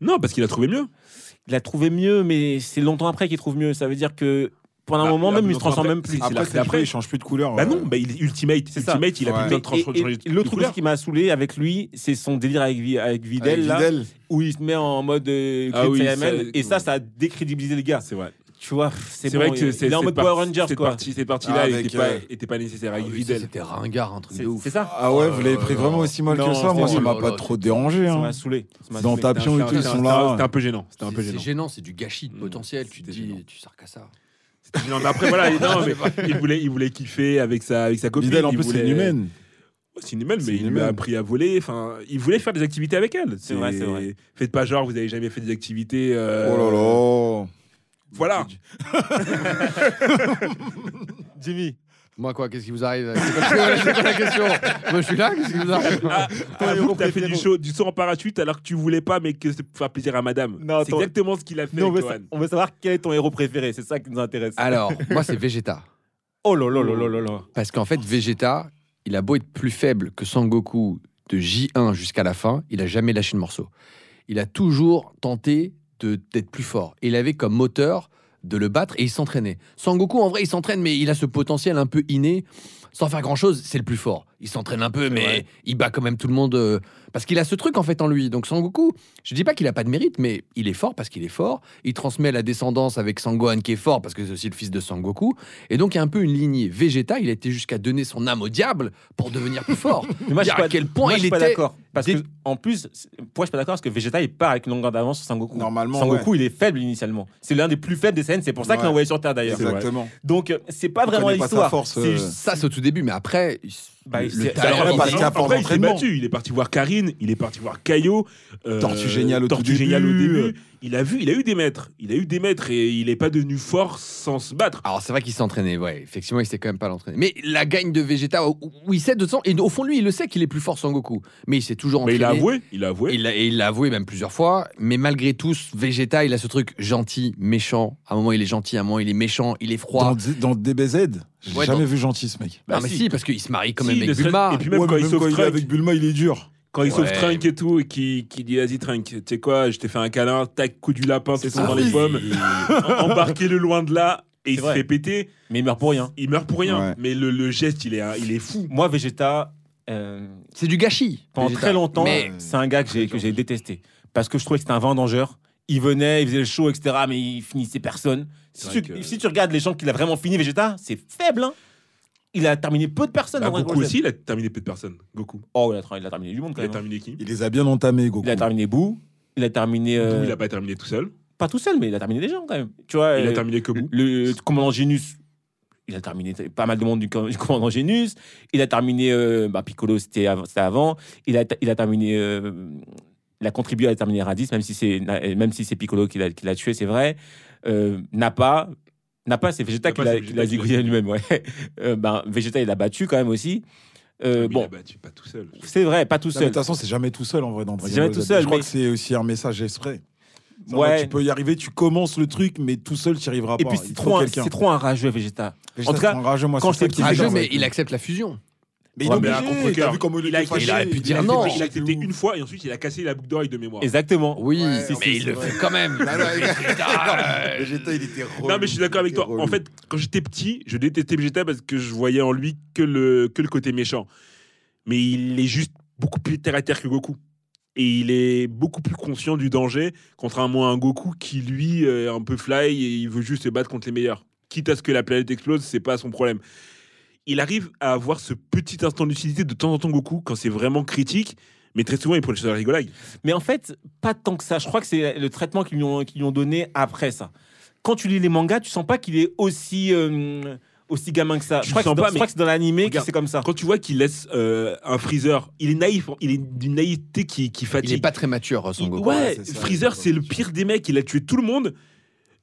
non, parce qu'il a trouvé mieux. Il a trouvé mieux, mais c'est longtemps après qu'il trouve mieux. Ça veut dire que pendant un Ah, moment même, il se transforme après, même plus. c'est- Après, d'après. après, il change plus de couleur. Bah euh. non, bah il est Ultimate. C'est ça. Ultimate, il a Ouais. plus besoin de Et- trans- et- changer et de l'autre truc qui m'a saoulé avec lui, c'est son délire avec, avec Videl, Avec là, Videl. où il se met en mode euh, Ah oui, ça- et ça, ça a décrédibilisé le gars. C'est vrai. Tu vois, c'est C'est bon, vrai que c'est en mode Power Rangers, cette quoi. partie- Cette partie-là Ah, était pas, euh, était pas nécessaire Ah avec oui, ça, Videl. C'était ringard, un truc C'est de ouf. c'est ça. Ah ouais, vous l'avez pris là vraiment aussi mal Non, que ça. Moi, c'est- ça m'a oh pas trop dérangé. Ça hein. m'a saoulé. Ça m'a Dans saoulé. Tapion et tout, ils C'était un- sont là. C'était un peu gênant. C'était un peu C'est gênant. c'est gênant, c'est du gâchis de Mm, potentiel. Tu te dis, tu sers qu'à ça. Non, mais après, voilà, non, mais il, voulait, il voulait kiffer avec sa, avec sa copine. Videl, en il plus, c'est voulait- une humaine. C'est une humaine, C'est mais une il lui a appris à voler. Enfin, il voulait faire des activités avec elle. C'est vrai, c'est vrai. Faites pas genre, vous avez jamais fait des activités. euh, Oh là là. Voilà. Jimmy. Moi, quoi, qu'est-ce qui vous arrive C'est la question Moi, je suis là, qu'est-ce qui vous arrive? Ah, que t'as fait du, saut, du saut en parachute alors que tu voulais pas, mais que c'est pour faire plaisir à madame. Non, c'est ton- exactement ce qu'il a fait Nous, on, veut on veut savoir quel est ton héros préféré. C'est ça qui nous intéresse. Alors, moi, c'est Vegeta. Oh là là là là là là. Parce qu'en fait, Vegeta, il a beau être plus faible que Sangoku de J1 jusqu'à la fin, il a jamais lâché le morceau. Il a toujours tenté d'être plus fort. Il avait comme moteur de le battre et il s'entraînait. Sangoku, en vrai, il s'entraîne, mais il a ce potentiel un peu inné. Sans faire grand chose, c'est le plus fort. Il s'entraîne un peu, mais vrai. il bat quand même tout le monde. euh, parce qu'il a ce truc en fait en lui. Donc Sangoku, je dis pas qu'il a pas de mérite, mais il est fort parce qu'il est fort. Il transmet la descendance avec Sangohan qui est fort parce que c'est aussi le fils de Sangoku. Et donc il y a un peu une lignée Vegeta. Il a été jusqu'à donner son âme au diable pour devenir plus fort. Mais moi, je à pas, quel point moi, je il suis pas était d'accord. Parce que, en plus, pourquoi je suis pas d'accord Parce que Vegeta, il part avec une longueur d'avance sur Sangoku. Normalement, Sangoku, il est faible initialement. C'est l'un des plus faibles des scènes. C'est pour ça qu'il Ouais. l'a envoyé sur Terre d'ailleurs. Exactement. Donc, c'est pas On vraiment l'histoire. euh, juste- Ça, c'est au tout début, mais après, il- Bah, le c'est- talent, après, il parce Après, s'est battu. Il est parti voir Karine, il est parti voir Caillot. euh, Tortue Géniale au tout Tortue Géniale au début. Il a vu, il a eu des maîtres. Il a eu des maîtres et il est pas devenu fort sans se battre. Alors c'est vrai qu'il s'entraînait, ouais. Effectivement, il s'est quand même pas l'entraîner. Mais la gagne de Vegeta, où, où il sait de temps, et au fond lui, il le sait qu'il est plus fort Sangoku, mais il s'est toujours Mais entraîné. il a avoué. Il a avoué. Il l'a- et il l'a avoué même plusieurs fois. Mais malgré tout, Vegeta, il a ce truc gentil, méchant. À un moment, il est gentil, à un moment, il est méchant, il est froid. Dans, dans DBZ, j'ai Ouais, jamais dans- vu gentil ce mec. non, Bah, mais si. si, parce qu'il se marie quand même avec Bulma. Et puis même Ouais, quand mais il même quand il est avec Bulma, il est dur. Quand il sauve Ouais. Trunk et tout, et qui, qui dit vas-y Trunk, tu sais quoi, je t'ai fait un câlin, tac, coup du lapin, ça. dans les pommes, embarquez-le loin de là, et il C'est se vrai. fait péter, Mais il meurt pour rien. il meurt pour rien. Ouais. Mais le, le geste, il est, il est fou. Moi, Vegeta, euh, C'est du gâchis. pendant Vegeta. très longtemps, Mais c'est un gars que j'ai que j'ai détesté. Parce que je trouvais que c'était un vendangeur. Il venait, il faisait le show, etc. Mais il finissait personne. Si tu, vrai que- si tu regardes les gens qu'il a vraiment fini, Vegeta, c'est faible. hein. Il a terminé peu de personnes. Bah, dans Goku aussi, il a terminé peu de personnes. Goku. Oh, il a, il a terminé du monde Il quand a même. hein. terminé qui? Il les a bien entamés, Goku. Il a terminé Boo. Il a terminé. euh, il a pas terminé tout seul. Pas tout seul, mais il a terminé des gens quand même. Tu vois, Il a euh, terminé que le, Boo. le commandant Genus, il a terminé pas mal de monde du, com- du commandant Genus. Il a terminé euh, bah, Piccolo, c'était av- c'était avant. Il a, il a terminé. euh, il a contribué à terminer Raditz, même si c'est même si c'est Piccolo qui l'a qui l'a tué, c'est vrai. Euh, Nappa, Nappa, c'est Vegeta qui l'a l'a lui-même. Ouais. Euh, ben, Vegeta, il l'a battu quand même aussi. Euh, Il bon, a battu pas tout seul. c'est vrai, pas tout Non, mais De seul. toute façon, c'est jamais tout seul en vrai dans Dragon jamais Ball tout Z. seul, Je crois que c'est aussi un message exprès. Ça, Ouais. Tu peux y arriver, tu commences le truc, mais tout seul, tu n'y arriveras Et pas. puis Il c'est trop, un- trop un rageux Vegeta. Vegeta, en tout cas, c'est un rageux, moi, quand j'étais petit, fait Rageux, mais il accepte la fusion. Mais il Ouais, est mais obligé, contre-cœur. t'as vu comment il, Il a il aurait pu dire a non. Il a accepté une fois et ensuite il a cassé la boucle d'oreille de mémoire. Exactement. Oui, Ouais, si, mais si, il le fait quand même. Vegeta, il était relou. Non mais je suis d'accord avec il toi. En fait, quand j'étais petit, je détestais Vegeta parce que je voyais en lui que le, que le côté méchant. Mais il est juste beaucoup plus terre à terre que Goku. Et il est beaucoup plus conscient du danger, contrairement à un Goku qui, lui, est un peu fly et il veut juste se battre contre les meilleurs. Quitte à ce que la planète explose, c'est pas son problème. Il arrive à avoir ce petit instant de lucidité de temps en temps, Goku, quand c'est vraiment critique, mais très souvent, il prend le sur la rigolade. Mais en fait, pas tant que ça. Je crois que c'est le traitement qu'ils lui, ont- qu'ils lui ont donné après ça. Quand tu lis les mangas, tu sens pas qu'il est aussi, euh, aussi gamin que ça. Je crois, le que sens c'est dans- pas, je crois que c'est dans l'animé que c'est comme ça. Quand tu vois qu'il laisse euh, un Freezer, il est naïf, il est d'une naïveté qui, qui fatigue. Il est pas très mature, Son Il- Goku. ouais, Ouais, c'est ça, Freezer, c'est le pire des mecs. Il a tué tout le monde.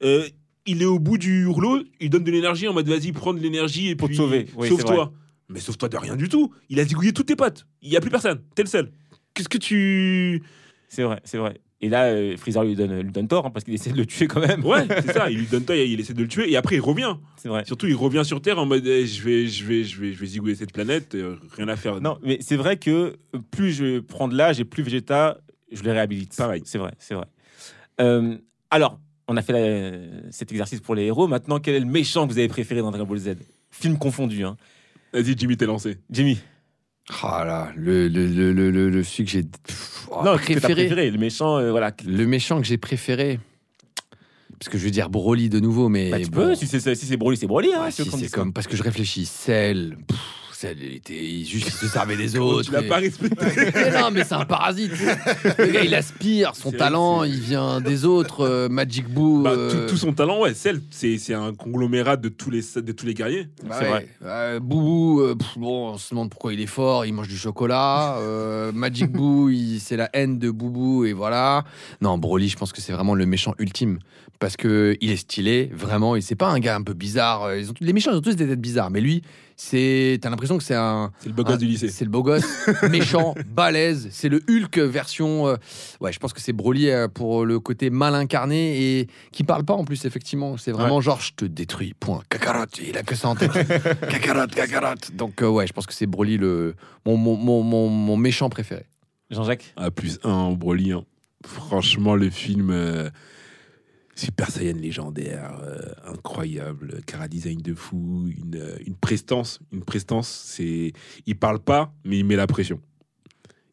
Euh, il est au bout du rouleau. Il donne de l'énergie en mode vas-y, prends de l'énergie et Pour te sauver. Oui, sauve-toi. Mais sauve-toi de rien du tout. Il a zigouillé tous tes potes. Il y a plus personne. T'es le seul. Qu'est-ce que tu. C'est vrai, c'est vrai. Et là, euh, Freezer lui donne, lui donne tort hein, parce qu'il essaie de le tuer quand même. Ouais, c'est ça. Il lui donne taille, il essaie de le tuer et après il revient. c'est vrai. Surtout, il revient sur Terre en mode eh, je vais, je vais, je vais, je vais zigouiller cette planète. euh, rien à faire. Non, mais c'est vrai que plus je prends de l'âge et plus Vegeta, je le réhabilite. Pareil. C'est vrai, c'est vrai. Euh, alors, on a fait la- cet exercice pour les héros. Maintenant, quel est le méchant que vous avez préféré dans Dragon Ball Z? Film confondu, hein. Vas-y, Jimmy, t'es lancé. Jimmy. Ah là, le, le, le, le, le, le- celui que j'ai oh, non, préféré. préféré. Le méchant, euh, voilà. Le méchant que j'ai préféré. Parce que je veux dire Broly de nouveau, mais. Bah, tu bon. peux, si c'est si c'est Broly, c'est Broly. Hein, Ouais, si c'est comme parce que je réfléchis. Cell, pff, Cell, il était il- juste il se servait des autres. tu l'as pas respecté. Mais non, mais c'est un parasite. Le gars, il aspire, son talent, il vient des autres. euh, Magic Boo. Bah, euh, tout, tout son talent, ouais, c'est un conglomérat de tous les, de tous les guerriers. bah c'est ouais. vrai. Euh, Boubou, euh, pff, bon, on se demande pourquoi il est fort, il mange du chocolat. Magic Boo, c'est la haine de Boubou, et voilà. Non, Broly, je pense que c'est vraiment le méchant ultime. Parce que il est stylé, vraiment, et c'est pas un gars un peu bizarre. Ils ont, les méchants, ils ont tous des têtes bizarres, mais lui, c'est. T'as l'impression que c'est un. C'est le beau gosse un- du lycée. C'est le beau gosse, méchant, balèze. C'est le Hulk version. euh, ouais, je pense que c'est Broly euh, pour le côté mal incarné et qui parle pas en plus, effectivement. C'est vraiment genre, je te détruis, point. Cacarotte, il a que ça en tête. cacarotte, cacarotte. Donc, euh, ouais, je pense que c'est Broly le, mon, mon, mon, mon, mon méchant préféré. Jean-Jacques? À plus 1 en Broly. hein. Franchement, le film. Super Saiyan légendaire, euh, incroyable, cara design de fou, une, euh, une prestance. Une prestance, c'est. Il parle pas, mais il met la pression.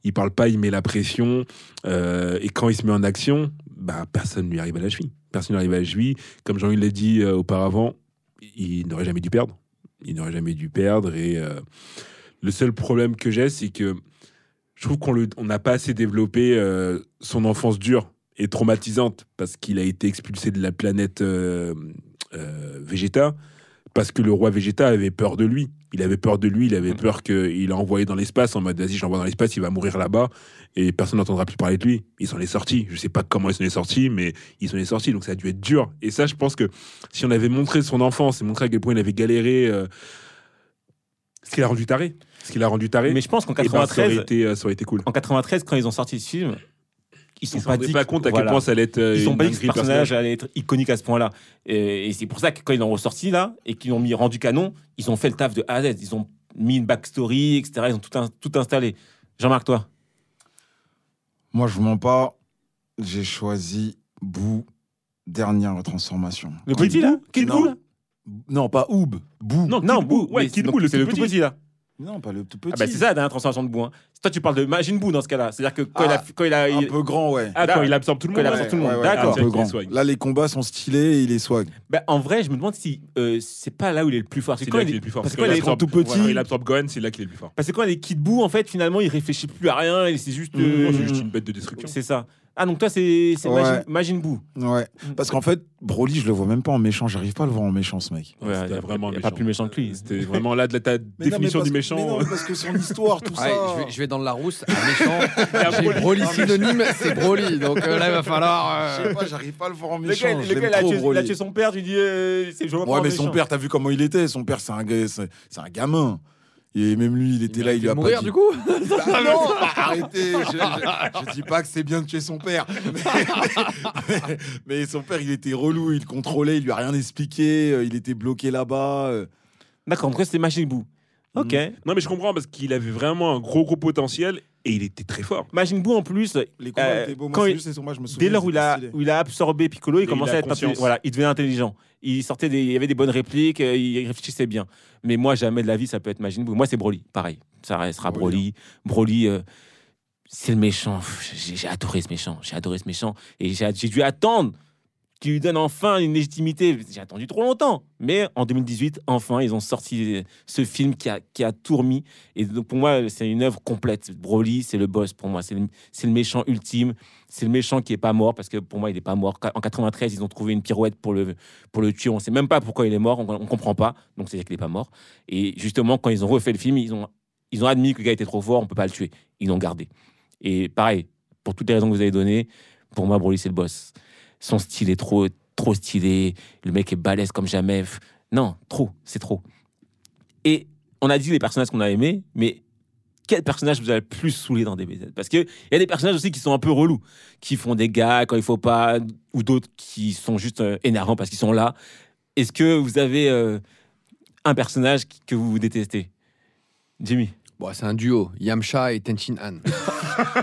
Il parle pas, il met la pression. euh, et quand il se met en action, bah, personne ne lui arrive à la cheville. Personne ne lui arrive à la cheville. Comme Jean-Yves l'a dit auparavant, il n'aurait jamais dû perdre. Il n'aurait jamais dû perdre. Et le seul problème que j'ai, c'est que je trouve qu'on le- on n'a pas assez développé son enfance dure et traumatisante parce qu'il a été expulsé de la planète euh, euh, Vegeta parce que le roi Vegeta avait peur de lui. Il avait peur de lui, il avait peur qu'il l'a envoyé dans l'espace en mode vas-y, je l'envoie dans l'espace, il va mourir là-bas et personne n'entendra plus parler de lui. Il s'en est sorti. Je sais pas comment il s'en est sorti, mais il s'en est sorti. Donc ça a dû être dur. Et ça, je pense que si on avait montré son enfance et montré à quel point il avait galéré, euh, ce qui l'a rendu taré. Ce qui l'a rendu taré. Mais je pense qu'en eh ben, ça, aurait 93, été, euh, ça aurait été cool. en 93, quand ils ont sorti ce film, ils sont ne se pas dit pas que- compte à quel voilà. point ça allait être. euh, Ils ont une pas dit que ce personnage allait être iconique à ce point-là. Et, et c'est pour ça que quand ils l'ont ressorti là et qu'ils l'ont mis rendu canon, ils ont fait le taf de A à Z. Ils ont mis une backstory, etc. Ils ont tout, in- tout installé. Jean-Marc, toi? Moi, je vous mens pas. J'ai choisi Bou, dernière transformation. Le petit là? Kid là? Non, pas Oub. Bou. Non, Buu. ouais, Kid le c'est le tout petit là. Non, pas le tout petit. Ah bah c'est ça la dernière transformation de Bou. hein. Toi, tu parles de Majin Buu dans ce cas-là. C'est-à-dire que quand il a. Ah, Quand il a Un il- peu grand, ouais. Ah, quand il absorbe tout le quand il monde. absorbe tout le monde. Ouais, ouais, D'accord. Un peu Ah, grand. swag. Là, les combats sont stylés et il est swag. Bah, en vrai, je me demande si euh, c'est pas là où il est le plus fort. C'est C'est quand là il qu'il est est le plus fort. parce que quand il est absorbe tout petit. Quand il absorbe Gohan, c'est là qu'il est le plus fort. Parce que quand il est Kid Buu, en fait, finalement, il réfléchit plus à rien. et C'est juste. euh, Non, C'est juste une bête de destruction. C'est ça. Ah, donc toi, c'est c'est Ouais. Majin- Buu. Ouais. Parce qu'en fait, Broly, je le vois même pas en méchant. J'arrive pas à le voir en méchant, ce mec. Ouais, a- vraiment y a pas plus méchant que lui. C'était vraiment là de la ta Mais définition du que- méchant. mais non, mais parce que son histoire, tout Ouais, ça. je, vais, je vais dans le Larousse, un méchant. J'ai Broly. Broly synonyme, c'est Broly. Donc euh, là, il va falloir. Je euh, sais pas, j'arrive pas à le voir en Le méchant. gars, je le gars, il a trop, tué, il a Broly. tué son père, tu dis, euh, c'est Ouais, mais méchant. son père, t'as vu comment il était? Son père, un, c'est un gamin. Et même lui, il était là, il lui a mourir pas dit. du coup Bah non, bah arrêtez. Je, je- je dis pas que c'est bien de tuer son père. Mais, mais- mais son père, il était relou, il le contrôlait, il lui a rien expliqué, euh, il était bloqué là-bas. euh. D'accord, donc c'est Majin Buu. Ok. Non, mais je comprends parce qu'il avait vraiment un gros, gros potentiel et il était très fort. Majin Buu, en plus, Les combats Euh, étaient beaux. quand Moi, c'est il- juste les combats, je me souviens. dès lors où il, a, où il a absorbé Piccolo, il Et commençait à être conscience. voilà, il devenait intelligent. Il sortait des, il y avait des bonnes répliques, euh, il réfléchissait bien. Mais moi, jamais de la vie, ça peut être Majin Buu. Moi, c'est Broly, pareil. Ça restera Broly, Broly. Broly, euh, c'est le méchant. J'ai adoré ce méchant. J'ai adoré ce méchant. Et j'ai dû attendre qu'il lui donne enfin une légitimité. J'ai attendu trop longtemps. Mais en 2018, enfin, ils ont sorti ce film qui a, qui a tout remis. Et donc, pour moi, c'est une œuvre complète. Broly, c'est le boss pour moi. C'est le, méchant ultime. C'est le méchant qui est pas mort parce que pour moi, il est pas mort. En 93, ils ont trouvé une pirouette pour le, pour le tuer. On sait même pas pourquoi il est mort. On, on comprend pas. Donc, c'est qu'il est pas mort. Et justement, quand ils ont refait le film, ils ont, ils ont admis que le gars était trop fort. On peut pas le tuer. Ils l'ont gardé. Et pareil, pour toutes les raisons que vous avez données, pour moi, Broly, c'est le boss. Son style est trop, trop stylé. Le mec est balèze comme jamais. Non, trop, c'est trop. Et on a dit les personnages qu'on a aimés, mais quel personnage vous a le plus saoulé dans DBZ Parce qu'il y a des personnages aussi qui sont un peu relous, qui font des gars quand il faut pas, ou d'autres qui sont juste euh, énervants parce qu'ils sont là. Est-ce que vous avez euh, un personnage que vous détestez? Jimmy? Bon, c'est un duo, Yamcha et Tenchin Han.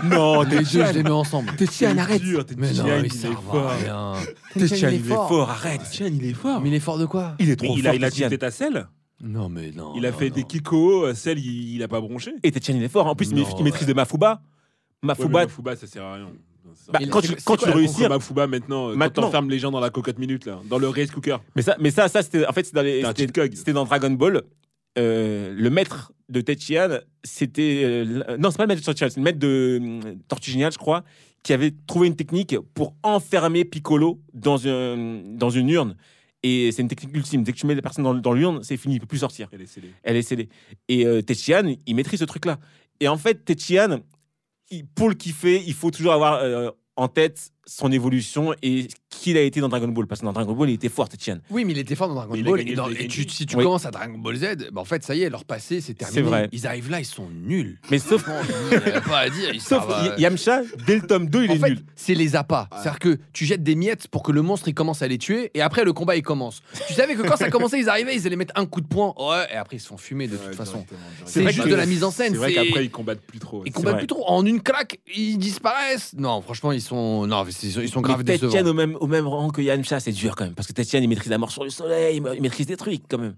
Non, Les deux, je les mets ensemble. Tiens, arrête Mais non, il est fort. à rien. Tiens, il est il est fort. arrête Tiens, il est fort. Mais il est fort de quoi Il est trop fort, il a Tian. tué ta selle. Non, mais non. Il a non, fait non. des Kiko. Celle, il, il a pas bronché. Et Tetchen, il est fort. En plus, il Non, maîtrise- de Mafuba. Ouais, Mafuba, Mafuba, ça sert à rien. Bah, quand tu, c'est quand quoi tu la réussis. Mafuba maintenant, euh, Maintenant. quand t'enfermes les gens dans la cocotte minute là, dans le rice cooker? Mais ça, mais ça, ça c'était en fait dans les, c'était dans Dragon Ball. Euh, le maître de Techian, c'était euh, non, c'est pas le maître de Techian, c'est le maître de euh, je crois, qui avait trouvé une technique pour enfermer Piccolo dans un, dans une urne. Et c'est une technique ultime. Dès que tu mets les personnes dans, dans l'urne, c'est fini, il peut plus sortir. Elle est scellée. Elle est scellée. Et euh, il maîtrise ce truc-là. Et en fait, Techian, il- pour le kiffer, il faut toujours avoir euh, en tête son évolution et qui il a été dans Dragon Ball. Parce que dans Dragon Ball, il était fort, Techian. Oui, mais il était fort dans Dragon Mais Ball. gagné Et, dans- et tu- si tu Oui. commences à Dragon Ball Z, bah, en fait, ça y est, leur passé, c'est terminé. C'est vrai. Ils arrivent là, ils sont nuls. Mais sauf, il pas à dire. Sauf à- Yamcha, dès le tome 2, il En est fait, nul. c'est les appâts. C'est-à-dire que tu jettes des miettes pour que le monstre il commence à les tuer et après le combat il commence. tu savais que quand ça commençait, ils arrivaient, ils allaient mettre un coup de poing. Ouais, et après ils se font fumer de toute façon. C'est juste de la mise en scène. C'est vrai qu'après, ils combattent plus trop. Ils combattent plus trop. En une claque, ils disparaissent. Non, franchement, ils sont, non, ils sont grave Mais Tetchen décevants. au même, au même rang que Yamcha, c'est dur quand même. Parce que Tetchen, il maîtrise la mort sur le soleil, il ma- il maîtrise des trucs quand même.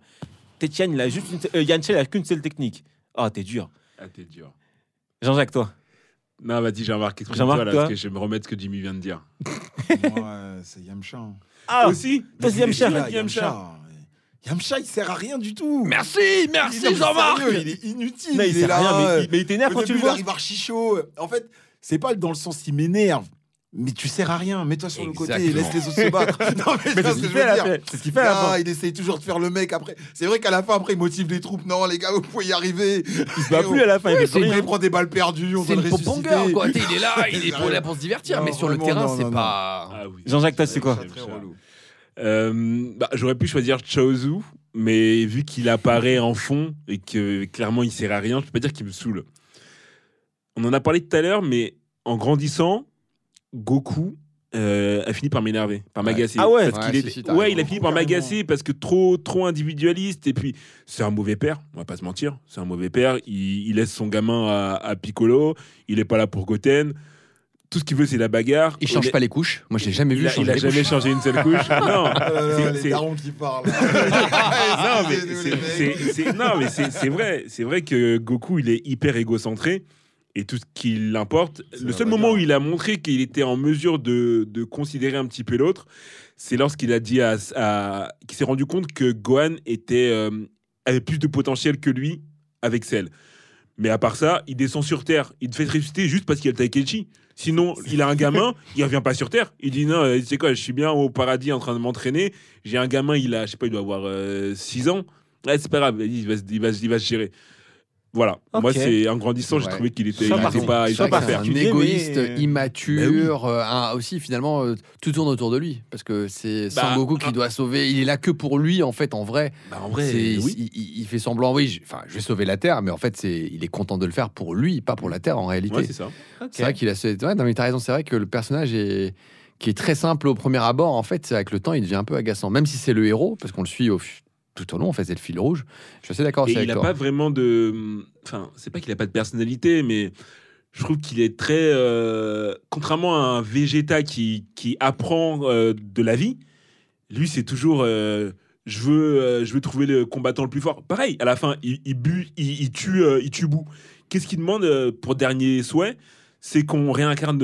Tetchen, il a juste une, euh, Yamcha, il a qu'une seule technique. Oh, t'es dur. Ah, t'es dur. Jean-Jacques, toi. Non, vas-y, Jean-Marc, Jean-Marc, vois là Parce que je vais me remettre ce que Jimmy vient de dire. Moi, euh, c'est Yamcha. hein. Ah, Aussi toi, c'est Yamcha. Yamcha, il sert à rien du tout. Merci, Il merci Jean-Marc. Il est inutile. Non, il il sert est à rien, là. mais, euh, il- mais il t'énerve quand tu le il vois. arrive archi chaud. En fait, c'est pas dans le sens il m'énerve. Mais tu sers à rien, mets-toi sur le côté, Exactement. laisse les autres se battre. Non, mais, Mais c'est ce qu'il je fait dire. ce fait à la Ah, fin. il essaye toujours de faire le mec après. C'est vrai qu'à la fin, après, il motive les troupes. Non, les gars, vous pouvez y arriver. Il se bat plus à la fin, il fait il prend des balles perdues, on doit le ressusciter. quoi. Il est là, il est pour, là pour se divertir, Non, mais sur le terrain, non, c'est non, pas. Ah oui. Jean-Jacques, toi, c'est quoi. Euh, bah, J'aurais pu choisir Chaozu, mais vu qu'il apparaît en fond et que clairement il sert à rien, je peux pas dire qu'il me saoule. On en a parlé tout à l'heure, mais en grandissant, Goku euh, a fini par m'énerver, par m'agacer. Ah ouais Parce Ouais, qu'il si, est- si, t'as ouais, il a fini par m'agacer parce que trop, trop individualiste. Et puis, c'est un mauvais père, on va pas se mentir. C'est un mauvais père. Il, il laisse son gamin à, à Piccolo. Il est pas là pour Goten. Tout ce qu'il veut, c'est la bagarre. Il change pas les couches. Moi, je l'ai jamais vu il a, changer il a les jamais couches. changé une seule couche. non, là, C'est- les darons qui parlent. non, mais c'est vrai. C'est vrai que Goku, il est hyper égocentré. Et tout ce qui l'importe, le seul moment où il a montré qu'il était en mesure de, de considérer un petit peu l'autre, c'est lorsqu'il a dit à, à- qu'il s'est rendu compte que Gohan était, euh, avait plus de potentiel que lui avec Cell. Mais à part ça, il descend sur Terre. Il te fait ressusciter juste parce qu'il a le. Sinon, il a un gamin, il revient pas sur Terre. Il dit non, euh, tu sais quoi, je suis bien au paradis en train de m'entraîner. J'ai un gamin, il a, je sais pas, il doit avoir 6 ans. Ouais, c'est pas grave, il va, se- il, va, se- il va se gérer. Voilà. Moi, c'est en grandissant, j'ai Ouais. trouvé qu'il était, il pas, il était pas faire. un égoïste, mais- immature, euh, un- aussi finalement euh, tout tourne autour de lui parce que c'est Bah, Sangoku qui un- doit sauver. Il est là que pour lui en fait en vrai. Bah, en vrai, oui. il, fait semblant, oui, je, enfin, je vais sauver la Terre, mais en fait, c'est, il est content de le faire pour lui, pas pour la Terre en réalité. Ouais, c'est ça. c'est vrai qu'il a. Ouais, non, mais t'as raison, c'est vrai que le personnage est qui est très simple au premier abord. En fait, avec le temps, il devient un peu agaçant, même si c'est le héros, parce qu'on le suit au, tout au long. En fait, c'est le fil rouge. Je suis assez d'accord il avec a toi. pas vraiment de. Enfin, c'est pas qu'il a pas de personnalité, mais je trouve qu'il est très. euh, Contrairement à un Vegeta qui, qui apprend euh, de la vie, lui, c'est toujours. euh, je veux, je veux trouver le combattant le plus fort. Pareil, à la fin, il, il, bu, il, il tue, il tue Boo. Qu'est-ce qu'il demande pour dernier souhait C'est qu'on réincarne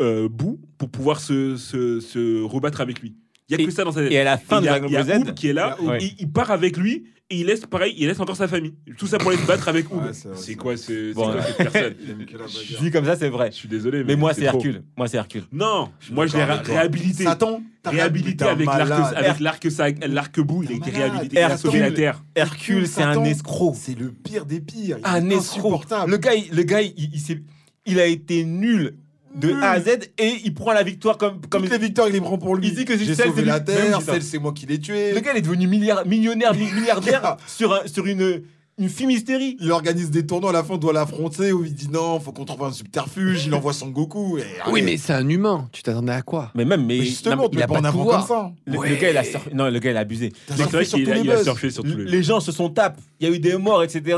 Boo pour pouvoir se, se, se rebattre avec lui. Il y a Et- que ça dans sa tête. Et à la fin il de Dragon Ball Z, qui est là, Ouais. il, il part avec lui et il laisse pareil, il laisse encore sa famille. Tout ça pour aller se battre avec. Ouais, c'est quoi, c'est Bon, cette personne bagarre. dit comme ça, c'est vrai. Je suis désolé, Mais moi, c'est. Hercule. Moi, c'est Hercule. Non, moi je l'ai réhabilité. Satan, Réhabilité avec l'arc, malade. avec l'arc, ça- l'arc bout, il a été réhabilité, il a sauvé la Hercule. terre. Hercule, c'est un escroc. C'est le pire des pires. Un escroc. Le gars, le gars, il, s'est- il a été nul de. A à Z et il prend la victoire comme comme. Toutes les victoires, il les prend pour lui. Il dit que j'ai celle, sauvé c'est la lui- Même terre, celle c'est moi qui l'ai tué. Le gars, il est devenu milliard- millionnaire, mi- milliardaire sur un- sur une une fumisterie. Il organise des tournois, à la fin, on doit l'affronter, où il dit non, faut qu'on trouve un subterfuge, il envoie son Goku. Et, Oui, mais c'est un humain. Tu t'attendais à quoi? Mais même, mais, Mais justement, non, mais mets pas en de avant pouvoir. comme ça. le, Ouais. le gars, il a surfé- non, le gars, il a abusé. C'est surfé vrai sur qu'il a, les il a surfé sur tous les. Les gens se sont tapés. Il y a eu des morts, etc.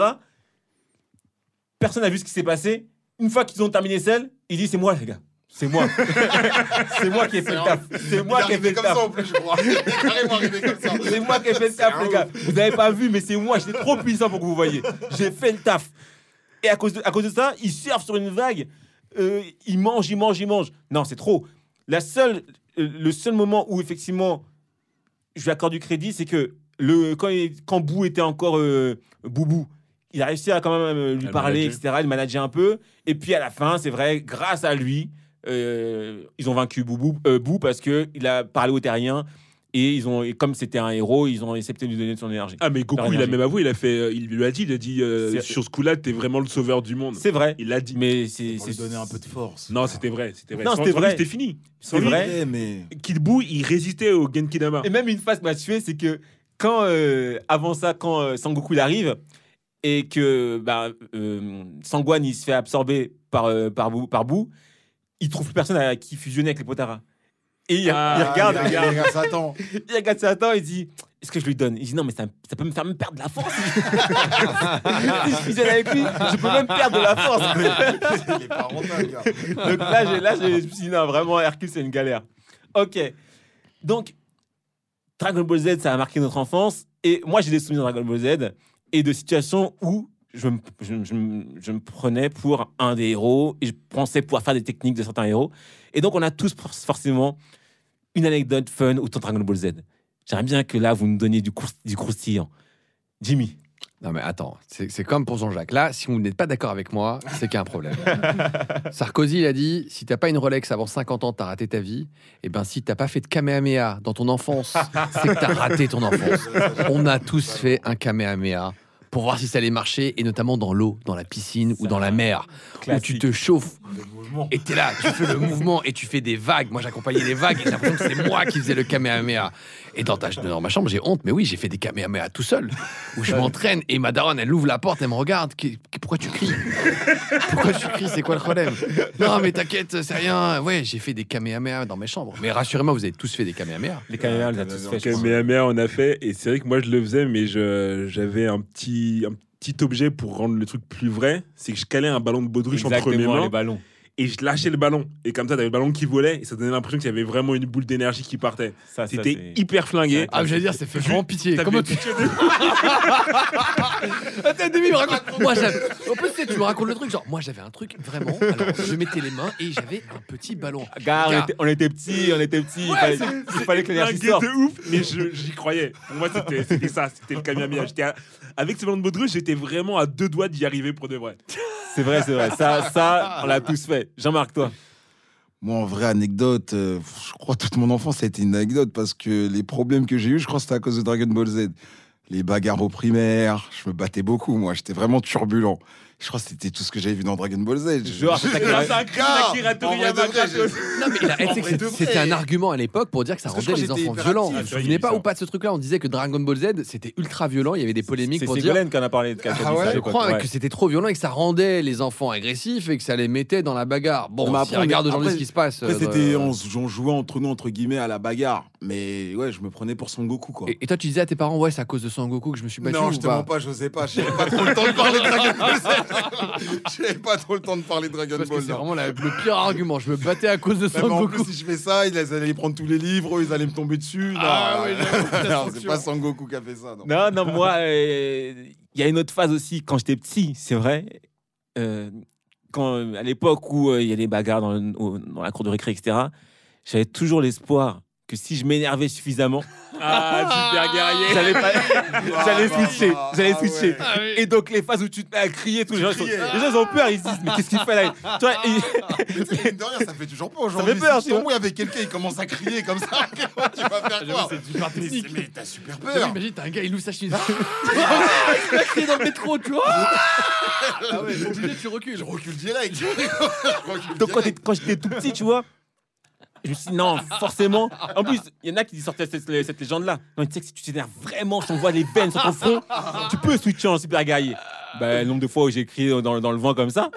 Personne n'a vu ce qui s'est passé. Une fois qu'ils ont terminé celle, il dit c'est moi les gars. C'est moi. c'est moi qui ai fait le taf. C'est moi qui ai fait le taf. C'est moi qui ai fait le taf, les gars. Vous n'avez pas vu, mais c'est moi. J'étais trop puissant pour que vous voyez. J'ai fait le taf. Et à cause de, à cause de ça, il surfe sur une vague. Euh, il mange, il mange, il mange. Non, c'est trop. La seule, euh, le seul moment où effectivement, je lui accorde du crédit, c'est que le, quand, il- quand Bou était encore euh, Boubou, il a réussi à quand même euh, lui À parler, manager. etc. Il manageait un peu. Et puis à la fin, c'est vrai, grâce à lui, euh, ils ont vaincu Boubou, euh, Bou parce qu'il a parlé aux terriens. Et ils ont, et comme c'était un héros, ils ont accepté de lui donner de son énergie. Ah, mais Goku, il a même avoué, il a fait, euh, il lui a dit, il a dit, euh, C'est- sur ce coup-là, t'es vraiment le sauveur du monde. C'est vrai, Il l'a dit. mais c'est lui donner un peu de force. Non, c'était vrai, c'était vrai. Non, c'était vrai. C'était fini. c'est vrai. Mais. Kid Buu, il résistait au Genkidama. Et même une phase m'a tué, c'est que quand, euh, avant ça, quand euh, Sangoku il arrive et que bah, euh, Sangwan il se fait absorber par, euh, par, Boo, par Boo, il trouve plus personne à qui fusionner avec les Potara. Et il, Ah, il regarde, il regarde, regarde Satan. il regarde Satan et il dit Est-ce que je lui donne? Il dit Non, mais ça, ça peut me faire même perdre de la force. si je fusionne avec lui, je peux même perdre de la force. Il est pas. Donc là, là, je me suis dit, non, vraiment, Hercule, c'est une galère. Ok. Donc, Dragon Ball Z, ça a marqué notre enfance. Et moi, j'ai des souvenirs de Dragon Ball Z et de situations où je me, je, me- je me- je me prenais pour un des héros et je pensais pouvoir faire des techniques de certains héros. Et donc, on a tous for- forcément une anecdote fun autour de Dragon Ball Z. J'aimerais bien que là, vous nous donniez du, croust- du croustillant. Jimmy. Non mais attends, c'est c'est comme pour Jean-Jacques. Là, si vous n'êtes pas d'accord avec moi, c'est qu'il y a un problème. Sarkozy, il a dit, si t'as pas une Rolex avant 50 ans, t'as raté ta vie. Et ben si t'as pas fait de Kamehameha dans ton enfance, c'est que t'as raté ton enfance. On a tous fait un Kamehameha pour voir si ça allait marcher, et notamment dans l'eau, dans la piscine ou dans la mer, où tu te chauffes. Et t'es là, tu fais le mouvement et tu fais des vagues. Moi, j'accompagnais les vagues et j'ai l'impression que c'est moi qui faisais le Kamehameha. Et dans, ta, dans ma chambre, j'ai honte, mais oui, j'ai fait des Kamehameha tout seul, où je m'entraîne et ma daronne, elle ouvre la porte, elle me regarde. Pourquoi tu cries? Pourquoi tu cries? C'est quoi le problème? Non, mais t'inquiète, c'est rien. Ouais, j'ai fait des Kamehameha dans mes chambres. Mais rassurez-moi, vous avez tous fait des Kamehameha. Les caméras, on les a tous fait. Kamehameha, on a fait. Et c'est vrai que moi, je le faisais, mais je- j'avais un petit, un petit objet pour rendre le truc plus vrai. C'est que je calais un ballon de baudruche entre mes Exactement, mains les ballons. Et je lâchais le ballon. Et comme ça, t'avais le ballon qui volait et ça donnait l'impression qu'il y avait vraiment une boule d'énergie qui partait. Ça, ça, C'était c'est- hyper flingué. Ah, j'allais dire, ça fait vraiment pitié. Comment tu. Attends, Demi, me raconte. Moi, j'avais. En plus, tu sais, tu me racontes le truc, genre, moi, j'avais un truc vraiment. Alors, je mettais les mains et j'avais un petit ballon. Gars, on Gars. était, on était petits, on était petits. il fallait, il fallait que l'énergie Flingué sorte. de ouf, mais je- j'y croyais. Pour moi, c'était c'était ça, c'était le Kamehameha. J'étais à- Avec ce ballon de baudruche, j'étais vraiment à deux doigts d'y arriver pour de vrai. C'est vrai, c'est vrai. Ça, ça, on l'a tous fait. Jean-Marc, toi. Moi, en vraie anecdote, euh, je crois toute mon enfance, ça a été une anecdote parce que les problèmes que j'ai eu, je crois que c'était à cause de Dragon Ball Z. Les bagarres au primaire, je me battais beaucoup, moi. J'étais vraiment turbulent. Je crois que c'était tout ce que j'avais vu dans Dragon Ball Z. Je- Genre, c'est C'est Toriyama de. Non, mais que de c'est- c'était un argument à l'époque pour dire que ça Parce que je rendait les enfants violents. Vous vous c'est souvenez pas ou pas de ce truc-là On disait que Dragon Ball Z, c'était ultra violent. Il y avait des polémiques C'est pour dire. Qui en a parlé. dit Ah ouais, Je crois ouais. que c'était trop violent et que ça rendait les enfants agressifs et que ça les mettait dans la bagarre. Bon, Mais si après, on regarde aujourd'hui ce qui se passe. Après, euh, c'était, on, on jouait entre nous, entre guillemets, à la bagarre. Mais ouais, je me prenais pour Son Goku, quoi. Et, et toi, tu disais à tes parents, ouais, c'est à cause de Son Goku que je me suis battu. non, je te pas mens pas, je sais pas. J'avais pas trop le temps de parler de Dragon Ball Z. J'avais pas trop le temps de parler de Dragon Parce Ball. c'est non. vraiment la- le pire argument. Je me battais à cause de Son Même en Goku. plus, si je fais ça, ils allaient prendre tous les livres, ils allaient me tomber dessus. Non, Ah oui, j'avoue, non, c'est pas Sangoku qui a fait ça. Non. Non, non, moi, euh, il y a une autre phase aussi, quand j'étais petit, c'est vrai. Euh, quand, à l'époque où euh, il y a des bagarres dans, le- au- dans la cour de récré, etc., j'avais toujours l'espoir que si je m'énervais suffisamment, Ah, super guerrier. j'allais pas- j'allais bah, switcher. J'allais ah switcher. ouais. Et donc, les phases où tu te mets à crier, tous les gens, ils sont- criais. les gens ils ont peur, ils se disent, mais qu'est-ce qu'il fait là? Toi, et- Mine de rien, ça fait toujours peur aujourd'hui. fait peur, Si tu vois. tu avec quelqu'un, il commence à crier comme ça. tu vas faire quoi? C'est super Mais t'as super peur. Imagine, t'as un gars, il ouvre sa chemise. il a crié dans le métro, tu vois. Ah ouais, obligé, tu recules. Je recule direct. Je recule Donc quand, direct. t'es- quand j'étais tout petit, tu vois, je me suis dit non, forcément. En plus, il y en a qui sortaient cette, cette légende-là. Non, tu sais que si tu t'énerves vraiment, si on voit les veines sur ton front, tu peux switcher en super guerrier. Ben, le nombre de fois où j'ai crié dans, dans le vent comme ça,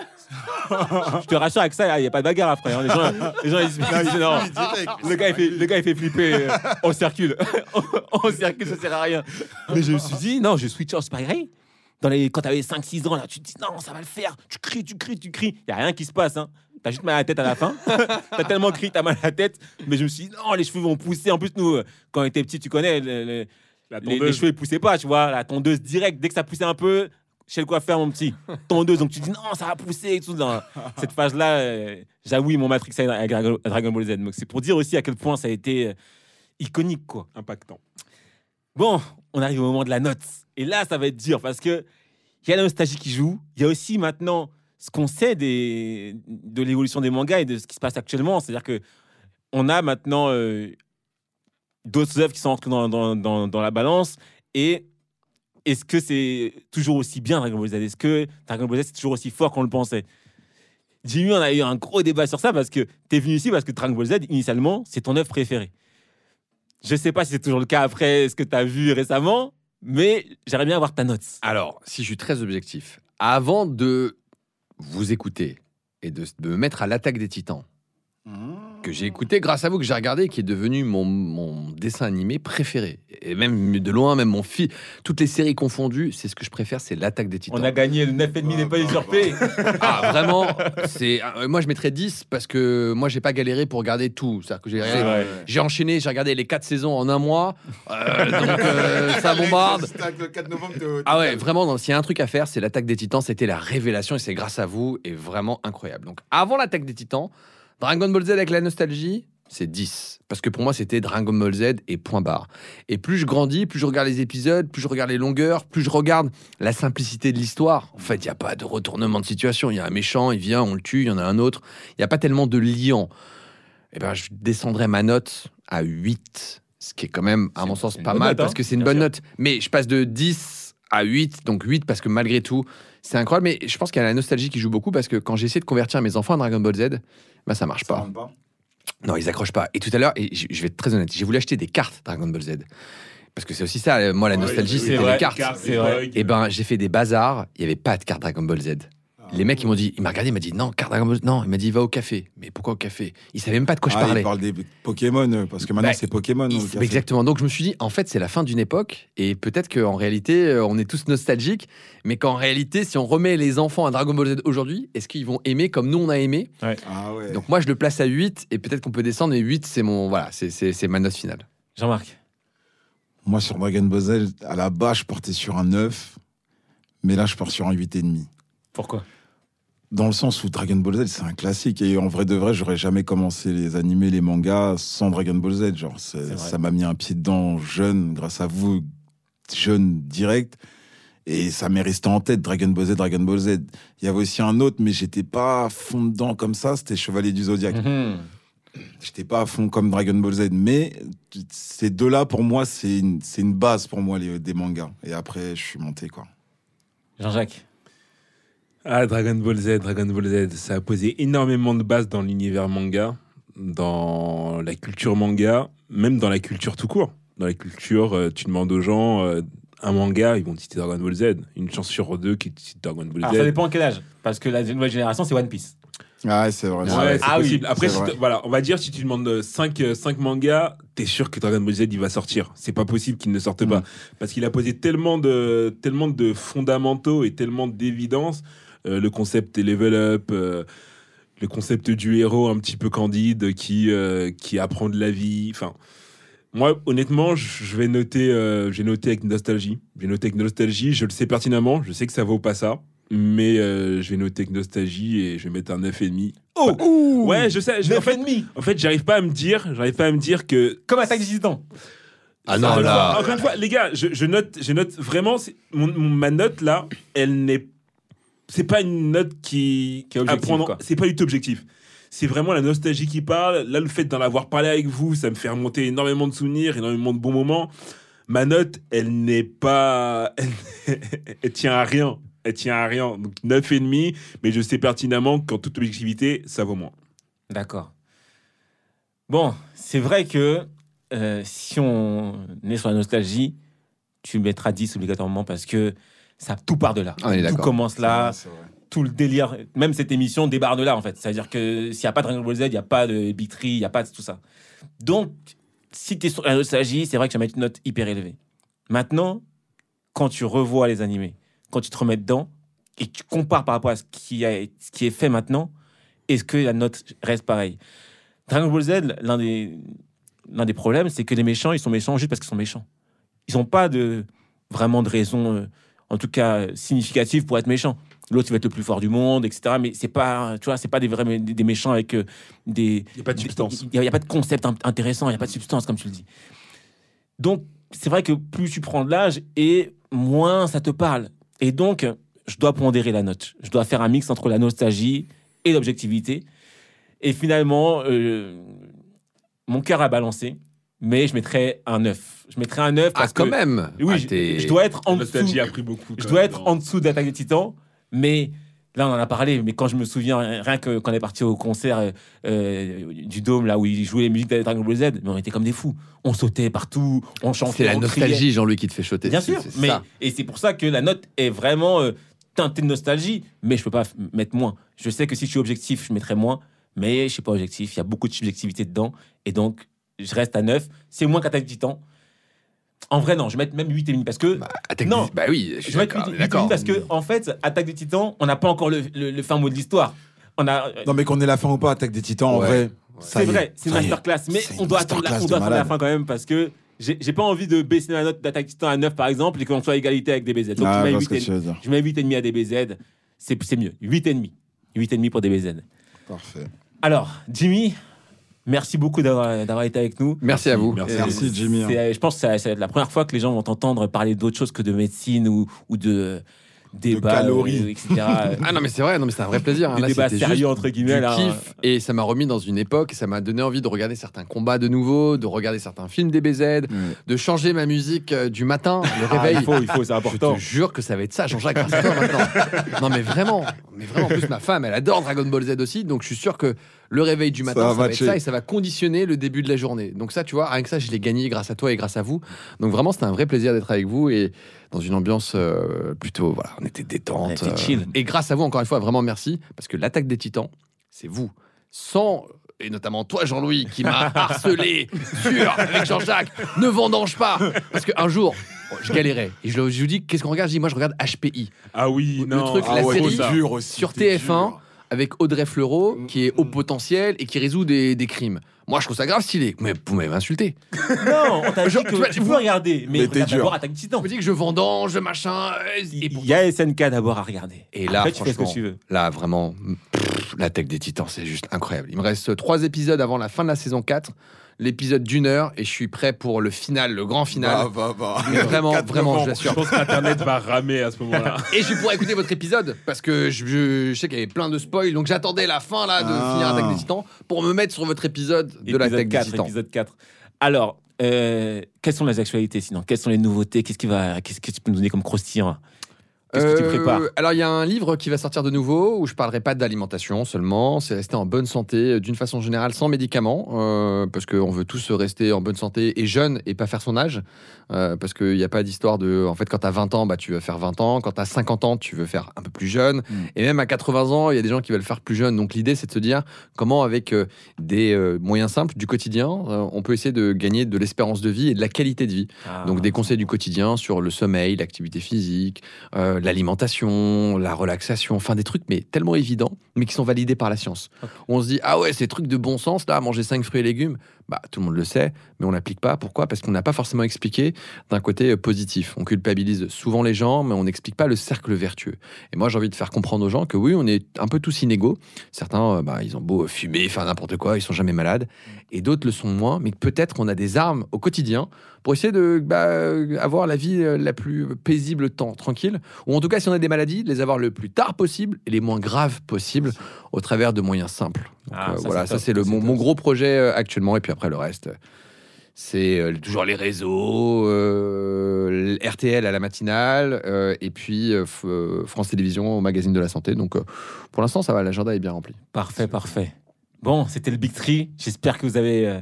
je te rassure avec ça, il n'y a pas de bagarre après. hein. Les gens, les gens ils se ils disent non. Le gars, il fait, le gars, il fait flipper. euh, on circule. on circule, ça sert à rien. Mais je me suis dit, non, je switch en super guerrier. Dans les, quand t'avais 5-6 ans, là, tu te dis, non, ça va le faire. Tu cries, tu cries, tu cries. Il n'y a rien qui se passe. Hein. T'as juste mal à la tête à la fin. T'as tellement crié, t'as mal à la tête. Mais je me suis dit, non, les cheveux vont pousser. En plus, nous, euh, quand on était petits, tu connais, le- le- La les, cheveux, ils poussaient pas, tu vois. La tondeuse direct, dès que ça poussait un peu, chez le coiffeur, mon petit. Tondeuse. Donc tu dis, non, ça va pousser et tout. Dans cette phase-là, euh, j'avoue, matrixé avec Dragon Dragon Ball Z. Donc c'est pour dire aussi à quel point ça a été euh, iconique, quoi. Impactant. Bon, on arrive au moment de la note. Et là, ça va être dur parce que il y a la nostalgie qui joue. Il y a aussi maintenant ce qu'on sait des, de l'évolution des mangas et de ce qui se passe actuellement. C'est-à-dire que on a maintenant euh, d'autres œuvres qui sont entrées dans, dans, dans, la balance. Et est-ce que c'est toujours aussi bien Dragon Ball Z? Est-ce que Dragon Ball Z c'est toujours aussi fort qu'on le pensait? Jimmy, on a eu un gros débat sur ça parce que tu es venu ici parce que Dragon Ball Z, initialement, c'est ton œuvre préférée. Je sais pas si c'est toujours le cas après ce que tu as vu récemment, mais j'aimerais bien avoir ta note. Alors, si je suis très objectif, avant de vous écouter et de, me mettre à l'attaque des titans. Mmh que j'ai écouté grâce à vous, que j'ai regardé, et qui est devenu mon, mon dessin animé préféré. Et même de loin, même mon fils, toutes les séries confondues, c'est ce que je préfère, c'est l'attaque des titans. On a gagné le 9,5 n'est pas usurpé. Ah, vraiment, c'est. euh, Moi, je mettrais 10 parce que moi, j'ai pas galéré pour regarder tout. C'est-à-dire que j'ai C'est vrai. j'ai enchaîné, j'ai regardé les 4 saisons en un mois. Euh, donc, euh, ça bombarde. Le 4 novembre de- Ah ouais, vraiment, s'il y a un truc à faire, c'est l'attaque des titans. C'était la révélation et c'est grâce à vous et vraiment incroyable. Donc, avant l'attaque des titans, Dragon Ball Z avec la nostalgie, c'est 10. Parce que pour moi, c'était Dragon Ball Z et point barre. Et plus je grandis, plus je regarde les épisodes, plus je regarde les longueurs, plus je regarde la simplicité de l'histoire. En fait, il n'y a pas de retournement de situation. Il y a un méchant, il vient, on le tue, il y en a un autre. Il n'y a pas tellement de liant. Eh ben, je descendrai ma note à 8. Ce qui est quand même, à mon sens, pas mal note, parce hein, que c'est une bonne sûr. note. Mais je passe de 10 à 8, donc 8 parce que malgré tout, c'est incroyable. Mais je pense qu'il y a la nostalgie qui joue beaucoup parce que quand j'essaie de convertir mes enfants à Dragon Ball Z, bah ça marche Ça pas. pas. Non, ils accrochent pas. Et tout à l'heure, et je vais être très honnête, j'ai voulu acheter des cartes Dragon Ball Z. Parce que c'est aussi ça, moi, la Ouais, nostalgie, c'était les cartes. Et ben, j'ai fait des bazars, il y avait pas de carte Dragon Ball Z. Les mecs, ils m'ont dit, il m'a regardé, il m'a dit, non, carte Dragon Ball Z, non, il m'a dit, va au café. Mais pourquoi au café? Il savait même pas de quoi je Ah, parlais. il parle des Pokémon, euh, parce que maintenant Bah, c'est Pokémon. Il- au café. Exactement. Donc je me suis dit, en fait, c'est la fin d'une époque et peut-être qu'en réalité, euh, on est tous nostalgiques, mais qu'en réalité, si on remet les enfants à Dragon Ball Z aujourd'hui, est-ce qu'ils vont aimer comme nous on a aimé? Ah ouais. Donc moi, je le place à 8 et peut-être qu'on peut descendre. Et 8, c'est mon voilà, c'est- c'est c'est ma note finale. Jean-Marc. Moi, sur Dragon Ball Z, à la base, je portais sur un 9, mais là, je pars sur un 8,5. Pourquoi? Dans le sens où Dragon Ball Z, c'est un classique. Et en vrai de vrai, j'aurais jamais commencé les animés, les mangas sans Dragon Ball Z. Genre, ça m'a mis un pied dedans jeune, grâce à vous, jeune direct. Et ça m'est resté en tête, Dragon Ball Z, Dragon Ball Z. Il y avait aussi un autre, mais j'étais pas à fond dedans comme ça, c'était Chevalier du Zodiaque. Mhm. J'étais pas à fond comme Dragon Ball Z, mais ces deux-là, pour moi, c'est une, c'est une base pour moi, les, des mangas. Et après, je suis monté, quoi. Jean-Jacques. Ah, Dragon Ball Z, Dragon Ball Z, ça a posé énormément de bases dans l'univers manga, dans la culture manga, même dans la culture tout court. Dans la culture, euh, tu demandes aux gens euh, un manga, ils vont te citer Dragon Ball Z. Une chance sur deux qui te cite Dragon Ball Alors, Z. ça dépend à quel âge. Parce que la nouvelle génération, c'est One Piece. Ah, ouais, c'est vrai. Ouais, Ah oui. Après, si vrai. voilà, on va dire si tu demandes 5, mangas, t'es sûr que Dragon Ball Z il va sortir. C'est pas possible qu'il ne sorte Mm. pas parce qu'il a posé tellement de tellement de fondamentaux et tellement d'évidence. Euh, le concept des level up, euh, le concept du héros un petit peu candide qui euh, qui apprend de la vie. Enfin, moi honnêtement, je vais noter, euh, j'ai noté avec nostalgie. J'ai noté avec nostalgie. Je le sais pertinemment. Je sais que ça vaut pas ça. Mais euh, je vais noter avec nostalgie et je vais mettre un 9,5. Oh Ouais, je sais. je- en fait, demi en fait, j'arrive pas à me dire, j'arrive pas à me dire que. Comme Attaque des Titans. Ah non, là. Encore une fois, les gars, je, je note, je note vraiment. Mon, mon- ma note là, elle n'est. C'est pas une note qui. Qui est objective, à prendre- quoi. C'est pas du tout objectif. C'est vraiment la nostalgie qui parle. Là, le fait d'en avoir parlé avec vous, ça me fait remonter énormément de souvenirs, énormément de bons moments. Ma note, elle n'est pas. Elle, elle tient à rien. Elle tient à rien. Donc 9,5, mais je sais pertinemment qu'en toute objectivité, ça vaut moins. D'accord. Bon, c'est vrai que euh, si on est sur la nostalgie, tu mettras 10 obligatoirement parce que ça tout part de là. On est tout commence là, vrai, tout le délire, même cette émission débarre de là en fait. C'est-à-dire que s'il n'y a pas de Dragon Ball Z, il n'y a pas de Big Tree, il n'y a pas de tout ça. Donc, si tu es sur la nostalgie, c'est vrai que tu vas mettre une note hyper élevée. Maintenant, quand tu revois les animés, quand tu te remets dedans et que tu compares par rapport à ce qui, a, ce qui est fait maintenant, est-ce que la note reste pareille? Dragon Ball Z, l'un des, l'un des problèmes, c'est que les méchants, ils sont méchants juste parce qu'ils sont méchants. Ils n'ont pas de, vraiment de raison, euh, en tout cas significative pour être méchants. L'autre, il va être le plus fort du monde, etc. Mais c'est pas, tu vois, c'est pas des vrais mé- des, méchants avec euh, des. Il n'y a pas de substance. Il n'y a, pas de concept in- intéressant, il n'y a pas de substance, comme tu le dis. Donc, c'est vrai que plus tu prends de l'âge et moins ça te parle. Et donc, je dois pondérer la note. Je dois faire un mix entre la nostalgie et l'objectivité. Et finalement, euh, mon cœur a balancé, mais je mettrais un 9. Je mettrais un 9 Ah, parce quand que. même. Oui, Ah, je, dois être en dessous. nostalgie a pris beaucoup. Je quand dois même, être non. en dessous d'Attaque des Titans, mais là, on en a parlé. Mais quand je me souviens, rien que quand on est parti au concert euh, euh, du Dôme, là où ils jouaient les musiques de Dragon Ball Z, mais on était comme des fous. On sautait partout, on chantait. C'est la on nostalgie, Jean-Louis, qui te fait choter. Bien sûr, mais ça. et c'est pour ça que la note est vraiment euh, teintée de nostalgie, mais je peux pas mettre moins. Je sais que si je suis objectif, je mettrais moins, mais je suis pas objectif. Il y a beaucoup de subjectivité dedans. Et donc, je reste à 9. C'est moins qu'Attaque des Titans. En vrai, non, je vais mettre même 8,5 parce que. Bah, Attaque Non. des- bah oui, je suis je vais mettre d'accord. 8,5 d'accord. parce que, en fait, Attaque des Titans, on n'a pas encore le, le- le fin mot de l'histoire. On a. Non, mais qu'on ait la fin ou pas, Attaque des Titans, en Ouais. vrai. ça C'est vrai, c'est une masterclass. Mais on une doit attendre la, on doit attendre la fin quand même parce que j'ai j'ai pas envie de baisser la note d'Attaque des Titans à 9 par exemple et qu'on soit à égalité avec DBZ. Donc Ah, je mets vois ce que 8,5 tu veux dire. je mets 8,5 à DBZ. C'est c'est mieux. 8,5. 8,5 pour DBZ. Parfait. Alors, Jimmy, merci beaucoup d'avoir été avec nous. Merci à vous. Merci. Euh, Merci, Jimmy. c'est- Je pense que ça- ça va être la première fois que les gens vont t'entendre parler d'autre chose que de médecine ou, ou de débats, calories. euh, etc. Ah non mais c'est vrai, non mais c'est un vrai plaisir. hein. Là, c'était sérieux entre guillemets. là. kiff et ça m'a remis dans une époque et ça m'a donné envie de regarder certains combats de nouveau, de regarder certains films DBZ, de changer ma musique euh, du matin, le Ah, réveil. il faut, il faut, c'est Je important. te jure que ça va être ça, Jean-Jacques, grâce à toi maintenant. Non mais vraiment, mais vraiment. En plus, ma femme, elle adore Dragon Ball Z aussi, donc je suis sûr que le réveil du matin, va ça va, être ça et ça va conditionner le début de la journée. Donc ça, tu vois, rien que ça, je l'ai gagné grâce à toi et grâce à vous. Donc vraiment, c'était un vrai plaisir d'être avec vous et dans une ambiance euh, plutôt, voilà, on était détente. On était chill. Et grâce à vous, encore une fois, vraiment merci, parce que l'attaque des titans, c'est vous. Sans, et notamment toi, Jean-Louis, qui m'a harcelé sur, avec Jean-Jacques, ne vendange pas. Parce qu'un jour, je galérais. Et je, je vous dis, qu'est-ce qu'on regarde? Je dis, moi, je regarde HPI. Ah oui, Le non. truc, ah la ouais, série, dur aussi. sur c'était TF1, dur. Avec Audrey Fleurot, Mm, qui est haut potentiel et qui résout des, des crimes. Moi, je trouve ça grave stylé. Mais vous m'avez insulté. Non, on t'a dit Je- que tu vois, tu vous- peux regarder, mais, Mais regarde t'es dur. d'abord Attaque Titan. On me dit que je vendange, machin. euh, Et Il pourtant- y a SNK d'abord à regarder. Et là, Après, tu fais ce que franchement, tu veux. Là, vraiment, pff, l'attaque des titans, c'est juste incroyable. Il me reste trois épisodes avant la fin de la saison 4. L'épisode d'une heure, et je suis prêt pour le final, le grand final. Bah, bah, bah. Mais vraiment, 4 vraiment, je l'assure. Je pense qu'Internet va ramer à ce moment-là. Et je pourrais écouter votre épisode parce que je, je- je sais qu'il y avait plein de spoils, donc j'attendais la fin là de Ah. finir Attaque des Titans pour me mettre sur votre épisode de Épisode l'attaque des 4, Titans. épisode 4. Alors, euh, quelles sont les actualités sinon? Quelles sont les nouveautés? Qu'est-ce qui va Qu'est-ce que tu peux nous donner comme croustillant Qu'est-ce que tu Euh, Alors il y a un livre qui va sortir de nouveau où je parlerai pas d'alimentation seulement, c'est rester en bonne santé euh, d'une façon générale sans médicaments euh, parce qu'on veut tous rester en bonne santé et jeune et pas faire son âge euh, parce qu'il n'y a pas d'histoire de en fait quand tu as 20 ans bah tu veux faire 20 ans, quand tu as 50 ans tu veux faire un peu plus jeune. Et même à 80 ans il y a des gens qui veulent faire plus jeune. Donc l'idée c'est de se dire comment avec des moyens simples du quotidien on peut essayer de gagner de l'espérance de vie et de la qualité de vie. Ah, Donc des conseils du quotidien sur le sommeil, l'activité physique, euh, l'alimentation, la relaxation, enfin des trucs mais tellement évidents, mais qui sont validés par la science. On se dit ah ouais ces trucs de bon sens là, manger 5 fruits et légumes, bah tout le monde le sait, mais on n'applique pas. Pourquoi? Parce qu'on n'a pas forcément expliqué d'un côté euh, positif. On culpabilise souvent les gens, mais on n'explique pas le cercle vertueux. Et moi j'ai envie de faire comprendre aux gens que oui on est un peu tous inégaux. Certains euh, bah, ils ont beau fumer, faire n'importe quoi, ils sont jamais malades, et d'autres le sont moins, mais peut-être qu'on a des armes au quotidien pour essayer de bah, euh, avoir la vie la plus paisible, temps, tranquille, ou en tout cas si on a des maladies, de les avoir le plus tard possible et les moins graves possible au travers de moyens simples. Donc, Ah, euh, ça, voilà, ça c'est le, mon, gros projet euh, actuellement, et puis après le reste. C'est euh, toujours les réseaux, euh, RTL à la matinale, euh, et puis euh, France Télévisions au magazine de la santé. Donc euh, pour l'instant, ça va, l'agenda est bien rempli. Parfait, parfait. Bon, c'était le Big Tree. J'espère que vous avez euh,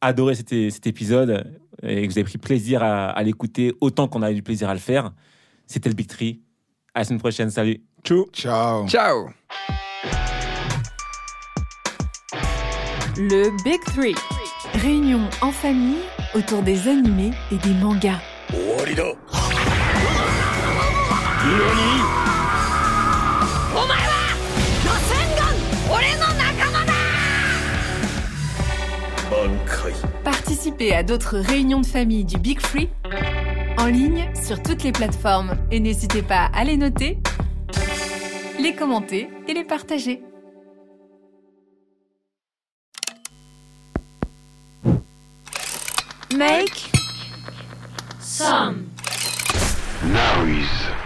adoré cet, cet épisode et que vous avez pris plaisir à, à l'écouter autant qu'on a eu du plaisir à le faire. C'était le Big Tree. À la semaine prochaine. Salut. Tchou. Ciao. Ciao Le Big Three. Réunion en famille autour des animés et des mangas. Participez à d'autres réunions de famille du Big Free en ligne sur toutes les plateformes et n'hésitez pas à les noter, les commenter et les partager. Make some noise.